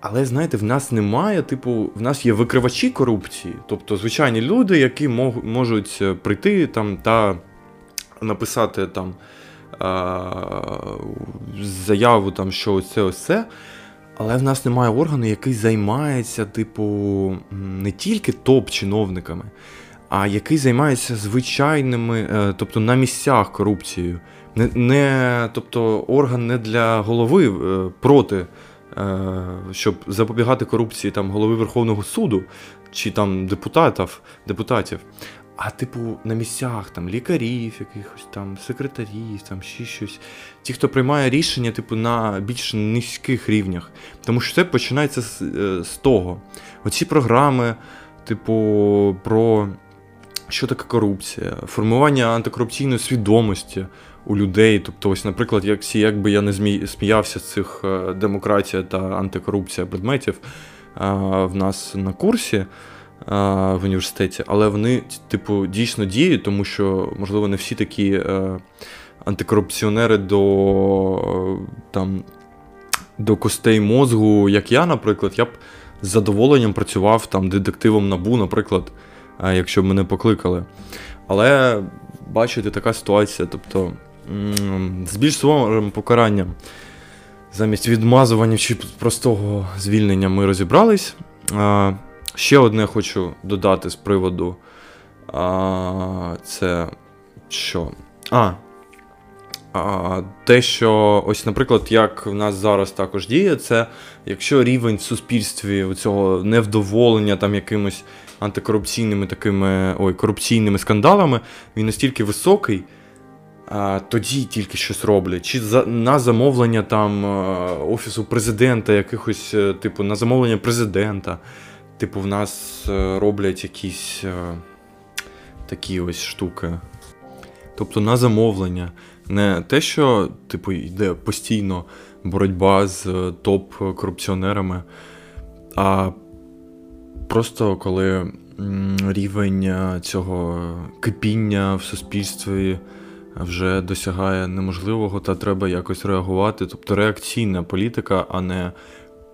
Але знаєте, в нас немає, типу, в нас є викривачі корупції, тобто звичайні люди, які можуть прийти там та написати там заяву, там, що це ось. Але в нас немає органу, який займається, типу, не тільки топ-чиновниками, а який займається звичайними, е, тобто на місцях корупцією. Не, не, Тобто орган не для голови е, проти, е, щоб запобігати корупції там, голови Верховного суду чи там депутатів, депутатів, а, типу, на місцях там лікарів, якихось там секретарів, там ще щось. Ті, хто приймає рішення, типу, на більш низьких рівнях. Тому що це починається з, е, з того. Оці програми, типу, про що таке корупція, формування антикорупційної свідомості у людей. Тобто, ось, наприклад, як як би я не сміявся з цих е, демократія та антикорупція предметів в нас на курсі. В університеті, але вони, типу, дійсно діють, тому що, можливо, не всі такі е, антикорупціонери до там, до костей мозгу, як я, наприклад, я б з задоволенням працював там детективом набу, наприклад, якщо б мене покликали. Але бачите, така ситуація. Тобто з більш суворим покаранням замість відмазування чи простого звільнення ми розібрались. Ще одне хочу додати з приводу. Це що? А, а, Те, що, ось, наприклад, як в нас зараз також діє, це якщо рівень в суспільстві цього невдоволення там якимось антикорупційними такими ой, корупційними скандалами, він настільки високий, а, тоді тільки щось роблять. Чи за, на замовлення там Офісу президента, якихось, е, типу, на замовлення президента, типу, в нас е, роблять якісь е, такі ось штуки. Тобто на замовлення. Не те, що типу, йде постійно боротьба з топ-корупціонерами, а просто коли рівень цього кипіння в суспільстві вже досягає неможливого, та треба якось реагувати. Тобто реакційна політика, а не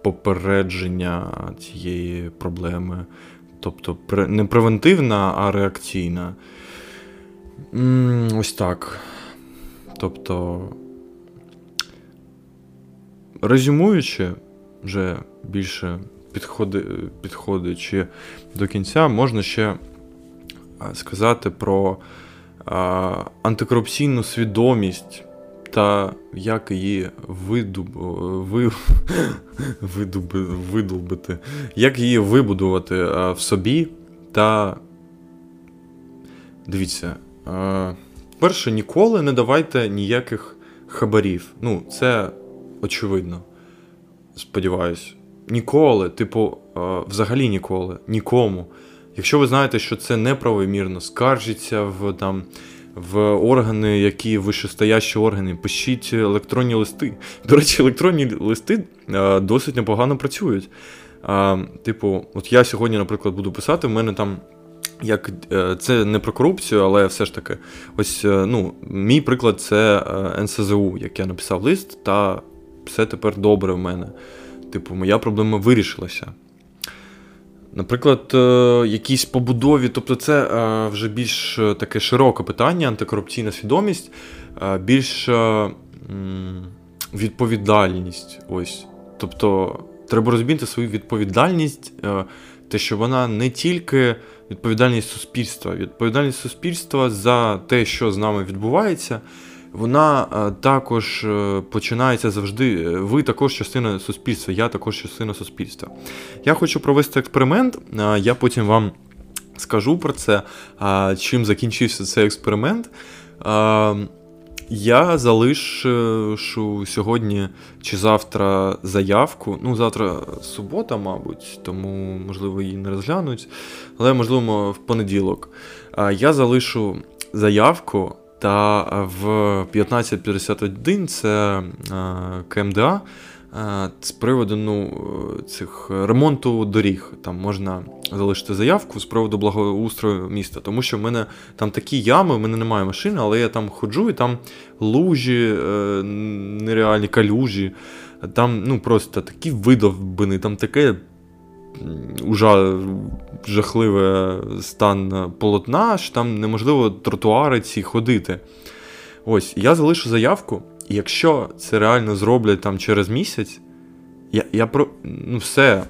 попередження цієї проблеми. Тобто не превентивна, а реакційна. Ось так. Тобто, резюмуючи, вже більше підходи, підходячи до кінця, можна ще сказати про антикорупційну свідомість та як її видуб, ви, видуб, видолбити, як її вибудувати а, в собі та дивіться. А, Перше, ніколи не давайте ніяких хабарів. Ну, це очевидно. Сподіваюсь. Ніколи, типу, взагалі ніколи, нікому. Якщо ви знаєте, що це неправомірно, скаржіться в там. В органи, які вищестоящі органи, пишіть електронні листи. До речі, електронні листи а, досить непогано працюють. Типу, от я сьогодні, наприклад, буду писати, в мене там як е, це не про корупцію, але все ж таки, ось е, ну, мій приклад це е, НСЗУ, як я написав лист, та все тепер добре в мене. Типу, моя проблема вирішилася. Наприклад, якісь побудові, тобто це вже більш таке широке питання, антикорупційна свідомість, більш відповідальність. ось. Тобто, треба розуміти свою відповідальність, те, що вона не тільки відповідальність суспільства. Відповідальність суспільства за те, що з нами відбувається, вона е, також е, починається завжди. Ви також частина суспільства, я також частина суспільства. Я хочу провести експеримент, я потім вам скажу про це, чим закінчився цей експеримент. Я залишу сьогодні чи завтра заявку. Ну, завтра субота, мабуть, тому, можливо, її не розглянуть. Але, можливо, в понеділок. Я залишу заявку, та в 15.51 це КМДА. З приводу ну, цих ремонту доріг. Там можна залишити заявку з приводу благоустрою міста, тому що в мене там такі ями, в мене немає машини, але я там ходжу і там лужі, е, нереальні калюжі, там ну, просто такі видовбини, там таке ужа, жахливе стан полотна, що там неможливо тротуари ці ходити. Ось, я залишу заявку. І якщо це реально зроблять там через місяць, я я про. Ну, все.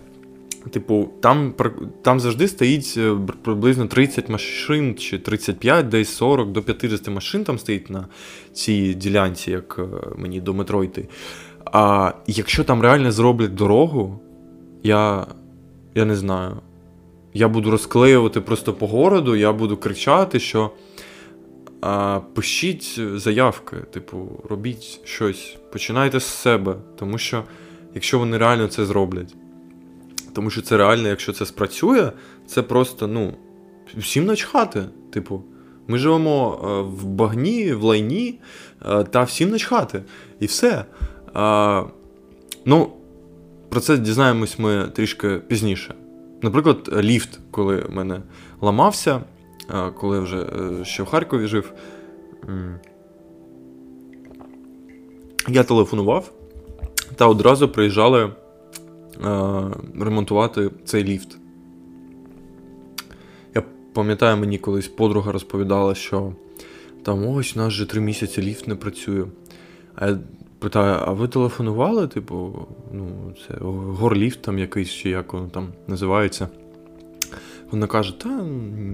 Типу, там там завжди стоїть е, приблизно 30 машин чи 35, десь 40 до 50 машин там стоїть на цій ділянці, як е, мені до метро йти. А якщо там реально зроблять дорогу, я я не знаю. Я буду розклеювати просто по городу, я буду кричати, що а, Пишіть заявки, типу, робіть щось, починайте з себе, тому що якщо вони реально це зроблять, тому що це реально, якщо це спрацює, це просто, ну, всім начхати. Типу, ми живемо е, в багні, в лайні, е, та всім начхати. І все. Ну, про це дізнаємось ми трішки пізніше. Наприклад, ліфт, коли в мене ламався, коли вже ще в Харкові жив. Я телефонував та одразу приїжджали е, ремонтувати цей ліфт. Я пам'ятаю, мені колись подруга розповідала, що там ось у нас вже три місяці ліфт не працює. А я питаю: а ви телефонували? Типу, ну, це горліфт там якийсь, чи як воно там називається. Вона каже: Та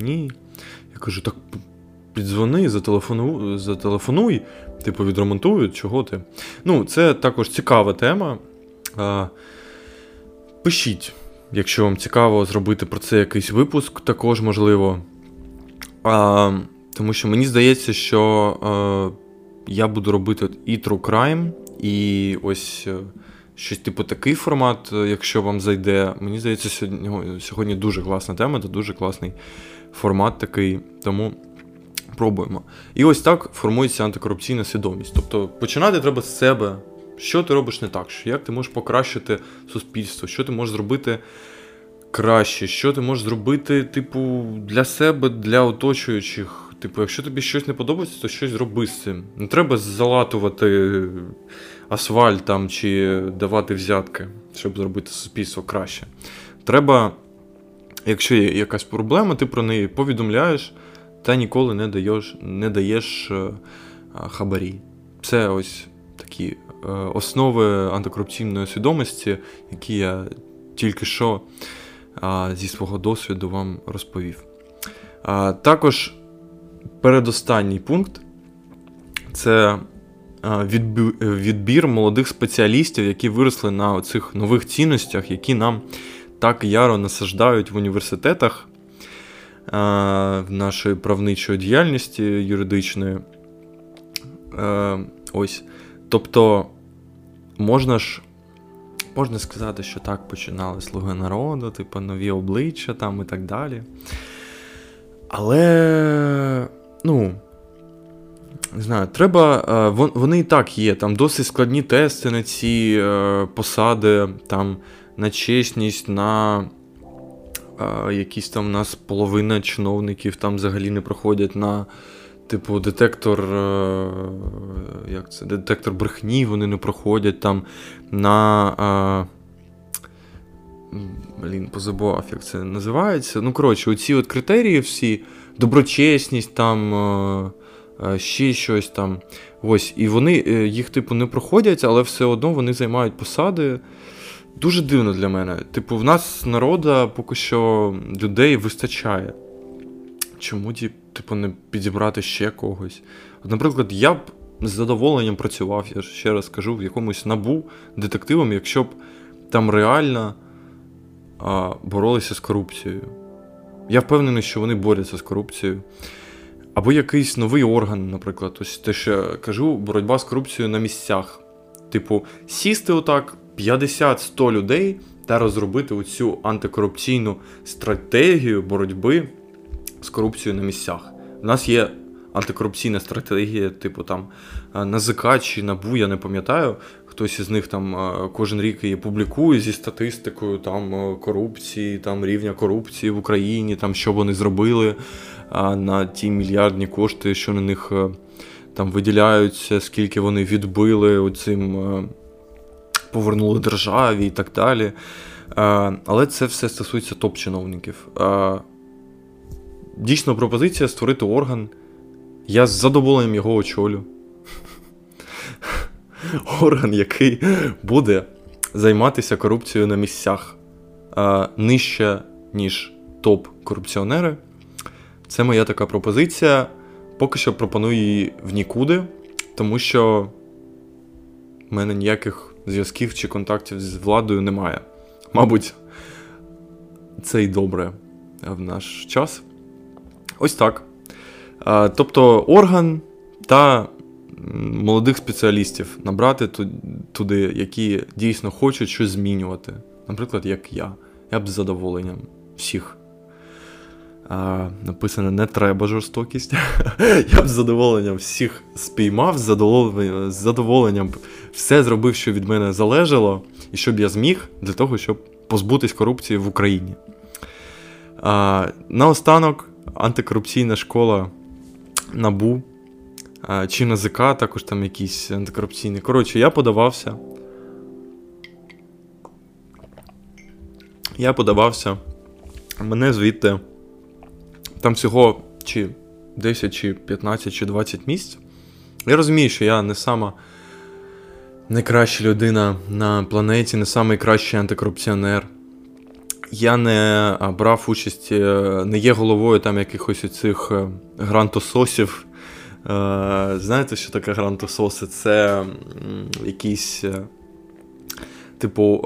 ні. Я кажу, так піддзвони, зателефонуй, зателефонуй, типу, відремонтують, чого ти. Ну, це також цікава тема. Пишіть, якщо вам цікаво зробити про це якийсь випуск, також можливо. А, Тому що мені здається, що я буду робити і True Crime, і ось. Е, щось типу такий формат, е, якщо вам зайде. Мені здається, сьогодні сьогодні дуже класна тема, це дуже класний формат такий. Тому пробуємо. І ось так формується антикорупційна свідомість. Тобто починати треба з себе, що ти робиш не так, як ти можеш покращити суспільство, що ти можеш зробити краще, що ти можеш зробити, типу, для себе, для оточуючих. Типу, якщо тобі щось не подобається, то щось зроби з цим. Не треба залатувати асфальт там чи давати взятки, щоб зробити суспільство краще. Треба, якщо є якась проблема, ти про неї повідомляєш та ніколи не даєш не даєш е, хабарі. Це ось такі е, основи антикорупційної свідомості, які я тільки що зі свого досвіду вам розповів. Також передостанній пункт це відбір молодих спеціалістів, які виросли на цих нових цінностях, які нам так яро насаждають в університетах в нашої правничої діяльності юридичної. Е, ось. Тобто, можна ж. Можна сказати, що так починали слуги народу, типу нові обличчя там і так далі. Але, ну, не знаю, треба. Е, вони і так є. Там досить складні тести на ці е, посади, там на чесність, на якісь там у нас половина чиновників там взагалі не проходять на, типу, детектор е, як це, детектор брехні, вони не проходять там на. Блін, позабував, як це називається. Ну, коротше, оці от критерії всі, доброчесність, там, е, е, ще щось там. Ось, І вони їх, типу, не проходять, але все одно вони займають посади. Дуже дивно для мене. Типу, в нас народа поки що людей вистачає. Чому типу, не підібрати ще когось? От, Наприклад, я б з задоволенням працював, я ще раз кажу, в якомусь набу детективом, якщо б там реально боролися з корупцією. Я впевнений, що вони борються з корупцією. Або якийсь новий орган, наприклад, ось те, що я кажу, боротьба з корупцією на місцях. Типу, сісти отак. 50-100 людей та розробити оцю антикорупційну стратегію боротьби з корупцією на місцях. У нас є антикорупційна стратегія, типу там е, НАЗК чи НАБУ, я не пам'ятаю. Хтось із них там е, кожен рік її публікує зі статистикою там е, корупції, там рівня корупції в Україні, там що вони зробили на ті мільярдні кошти, що на них там виділяються, скільки вони відбили оцим повернули державі і так далі. Е, але це все стосується топ-чиновників. Е, дійсно, пропозиція створити орган. Я з задоволенням його очолю. Орган, який буде займатися корупцією на місцях е, нижче, ніж топ-корупціонери. Це моя така пропозиція. Поки що пропоную її в нікуди, тому що в мене ніяких зв'язків чи контактів з владою немає. Мабуть, це й добре в наш час. Ось так. Тобто орган та молодих спеціалістів набрати туди, які дійсно хочуть щось змінювати. Наприклад, як я. Я б з задоволенням всіх а, написано не треба жорстокість. Я б з задоволенням всіх спіймав, з задоволенням, все зробив, що від мене залежало, і щоб я зміг для того, щоб позбутись корупції в Україні. А, Наостанок, антикорупційна школа НАБУ чи НАЗК, також там якісь антикорупційні. Коротше, я подавався. Я подавався. Мене звідти. Там всього чи 10, чи 15, чи 20 місць. Я розумію, що я не сама найкраща людина на планеті, не найкращий антикорупціонер. Я не брав участь, е, не є головою там якихось оцих е, грантососів. Е, знаєте, що таке грантососи? Це якісь, типу,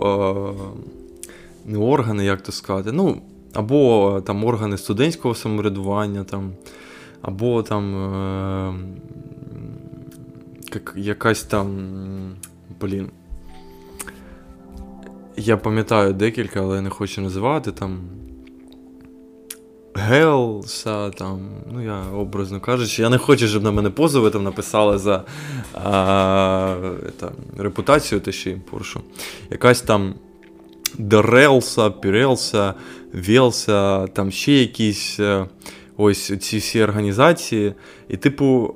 не органи, як то сказати. ну, або там органи студентського самоврядування, там, або там е, якась там. Блін. Я пам'ятаю декілька, але не хочу називати там. Гелса, там, ну я образно кажучи, я не хочу, щоб на мене позови там написали за а, та, репутацію та ще й поршу. Якась там Дерелса, Пірелса, Велса, там ще якісь е, ось ці всі організації. І, типу,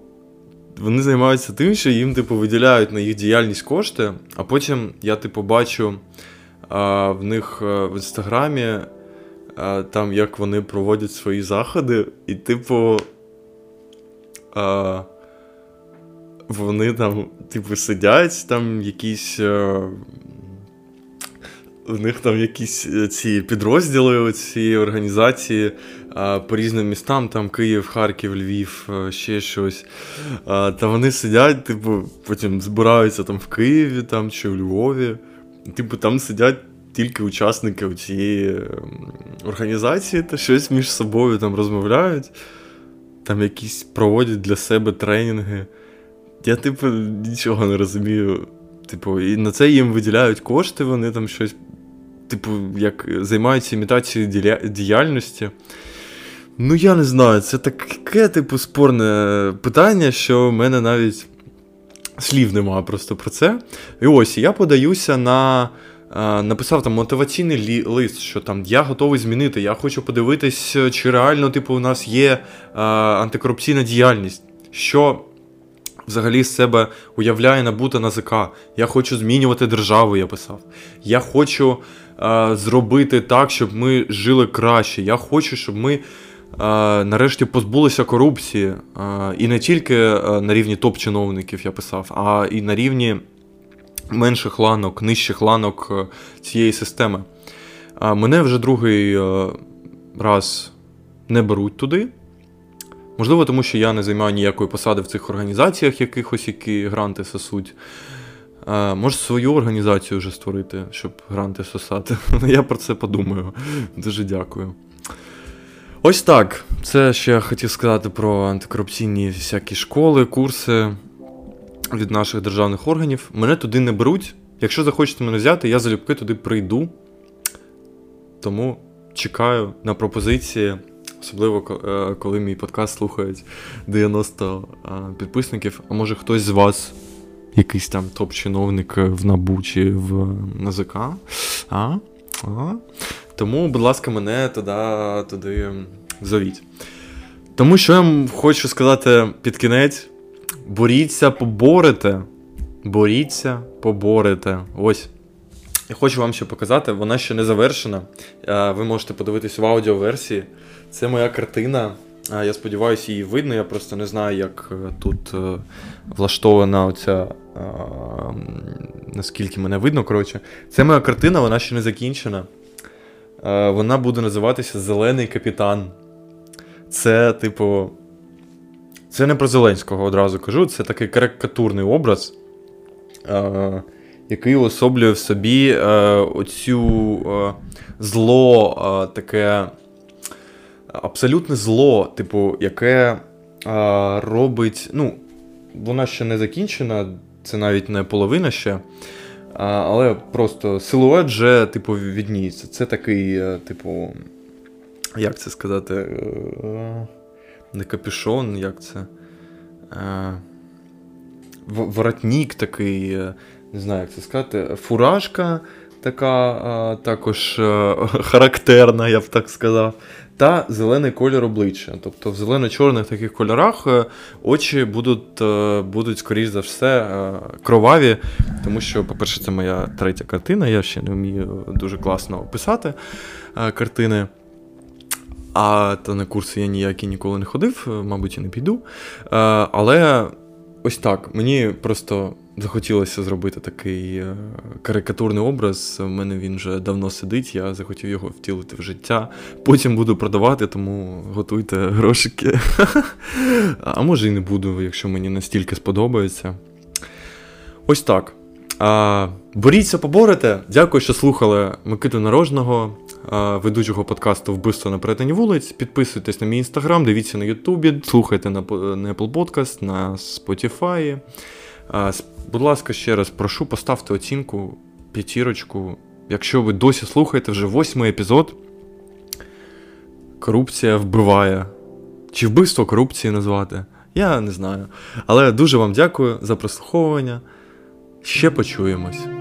вони займаються тим, що їм, типу, виділяють на їх діяльність кошти, а потім я, типу, бачу а, в них е, в інстаграмі, а, там, як вони проводять свої заходи, і, типу. А, вони там, типу, сидять, там якісь е, в них там якісь е, ці підрозділи цієї організації а, по різним містам, там Київ, Харків, Львів, е, ще щось. А, Та вони сидять, типу, потім збираються там в Києві там, чи в Львові. Типу, там сидять тільки учасники цієї ем, організації та щось між собою там розмовляють, там якісь проводять для себе тренінги. Я, типу, нічого не розумію. Типу, і на це їм виділяють кошти, вони там щось типу, як займаються імітацією діяльності. Ну, я не знаю, це таке, типу, спорне питання, що в мене навіть слів немає просто про це. І ось я подаюся на. Написав там мотиваційний лист, що там я готовий змінити. Я хочу подивитись, чи реально типу, у нас є а, антикорупційна діяльність. Що взагалі з себе уявляє набута НАЗК. Я хочу змінювати державу, я писав. Я хочу зробити так, щоб ми жили краще. Я хочу, щоб ми нарешті позбулися корупції. І не тільки на рівні топ-чиновників я писав, а і на рівні менших ланок, нижчих ланок е, цієї системи. Мене вже другий е, раз не беруть туди. Можливо, тому що я не займаю ніякої посади в цих організаціях, якихось, які гранти сосуть. А, Може свою організацію вже створити, щоб гранти сосати. Я про це подумаю. Дуже дякую. Ось так. Це ще я хотів сказати про антикорупційні всякі школи, курси від наших державних органів. Мене туди не беруть. Якщо захочете мене взяти, я залюбки туди прийду. Тому чекаю на пропозиції, особливо е, коли мій подкаст слухають 90 підписників. А може хтось з вас якийсь там топ-чиновник в НАБУ чи в НАЗК. А? А? Тому, будь ласка, мене туди, туди зовіть. Тому що я хочу сказати під кінець: боріться, поборете. Боріться, поборете. Ось. Я хочу вам ще показати, вона ще не завершена. Ви можете подивитись в аудіоверсії. Це моя картина. Я сподіваюся, її видно. Я просто не знаю, як е, тут е, влаштована оця. Наскільки мене видно, коротше. Це моя картина, вона ще не закінчена. Вона буде називатися Зелений капітан. Це, типу. Це не про Зеленського одразу кажу, це такий карикатурний образ, який уособлює в собі оцю зло таке абсолютне зло, типу, яке а, робить. Ну, вона ще не закінчена, це навіть не половина ще. А, Але просто силует вже, типу, відніється. Це такий, е, типу, як це сказати? Е, не капюшон, як це? Е, воротник такий, е, не знаю, як це сказати, фуражка така також характерна, я б так сказав. Та зелений колір обличчя. Тобто в зелено-чорних таких кольорах очі будуть, будуть скоріш за все, кроваві, тому що, по-перше, це моя третя картина, я ще не вмію дуже класно описати картини. А та на курси я ніякі ніколи не ходив, мабуть, і не піду. Але ось так, мені просто захотілося зробити такий е, карикатурний образ. У мене він вже давно сидить, я захотів його втілити в життя. Потім буду продавати, тому готуйте грошики. А може і не буду, якщо мені настільки сподобається. Ось так. Боріться, поборете. Дякую, що слухали Микиту Нарожного, ведучого подкасту Вбивство на перетині вулиць. Підписуйтесь на мій інстаграм, дивіться на Ютубі, слухайте на Apple Podcast, на Spotify. Будь ласка, ще раз прошу, поставте оцінку, п'ятірочку. Якщо ви досі слухаєте вже восьмий епізод. Корупція вбиває. Чи вбивство корупції назвати? Я не знаю. Але дуже вам дякую за прослуховування. Ще почуємось.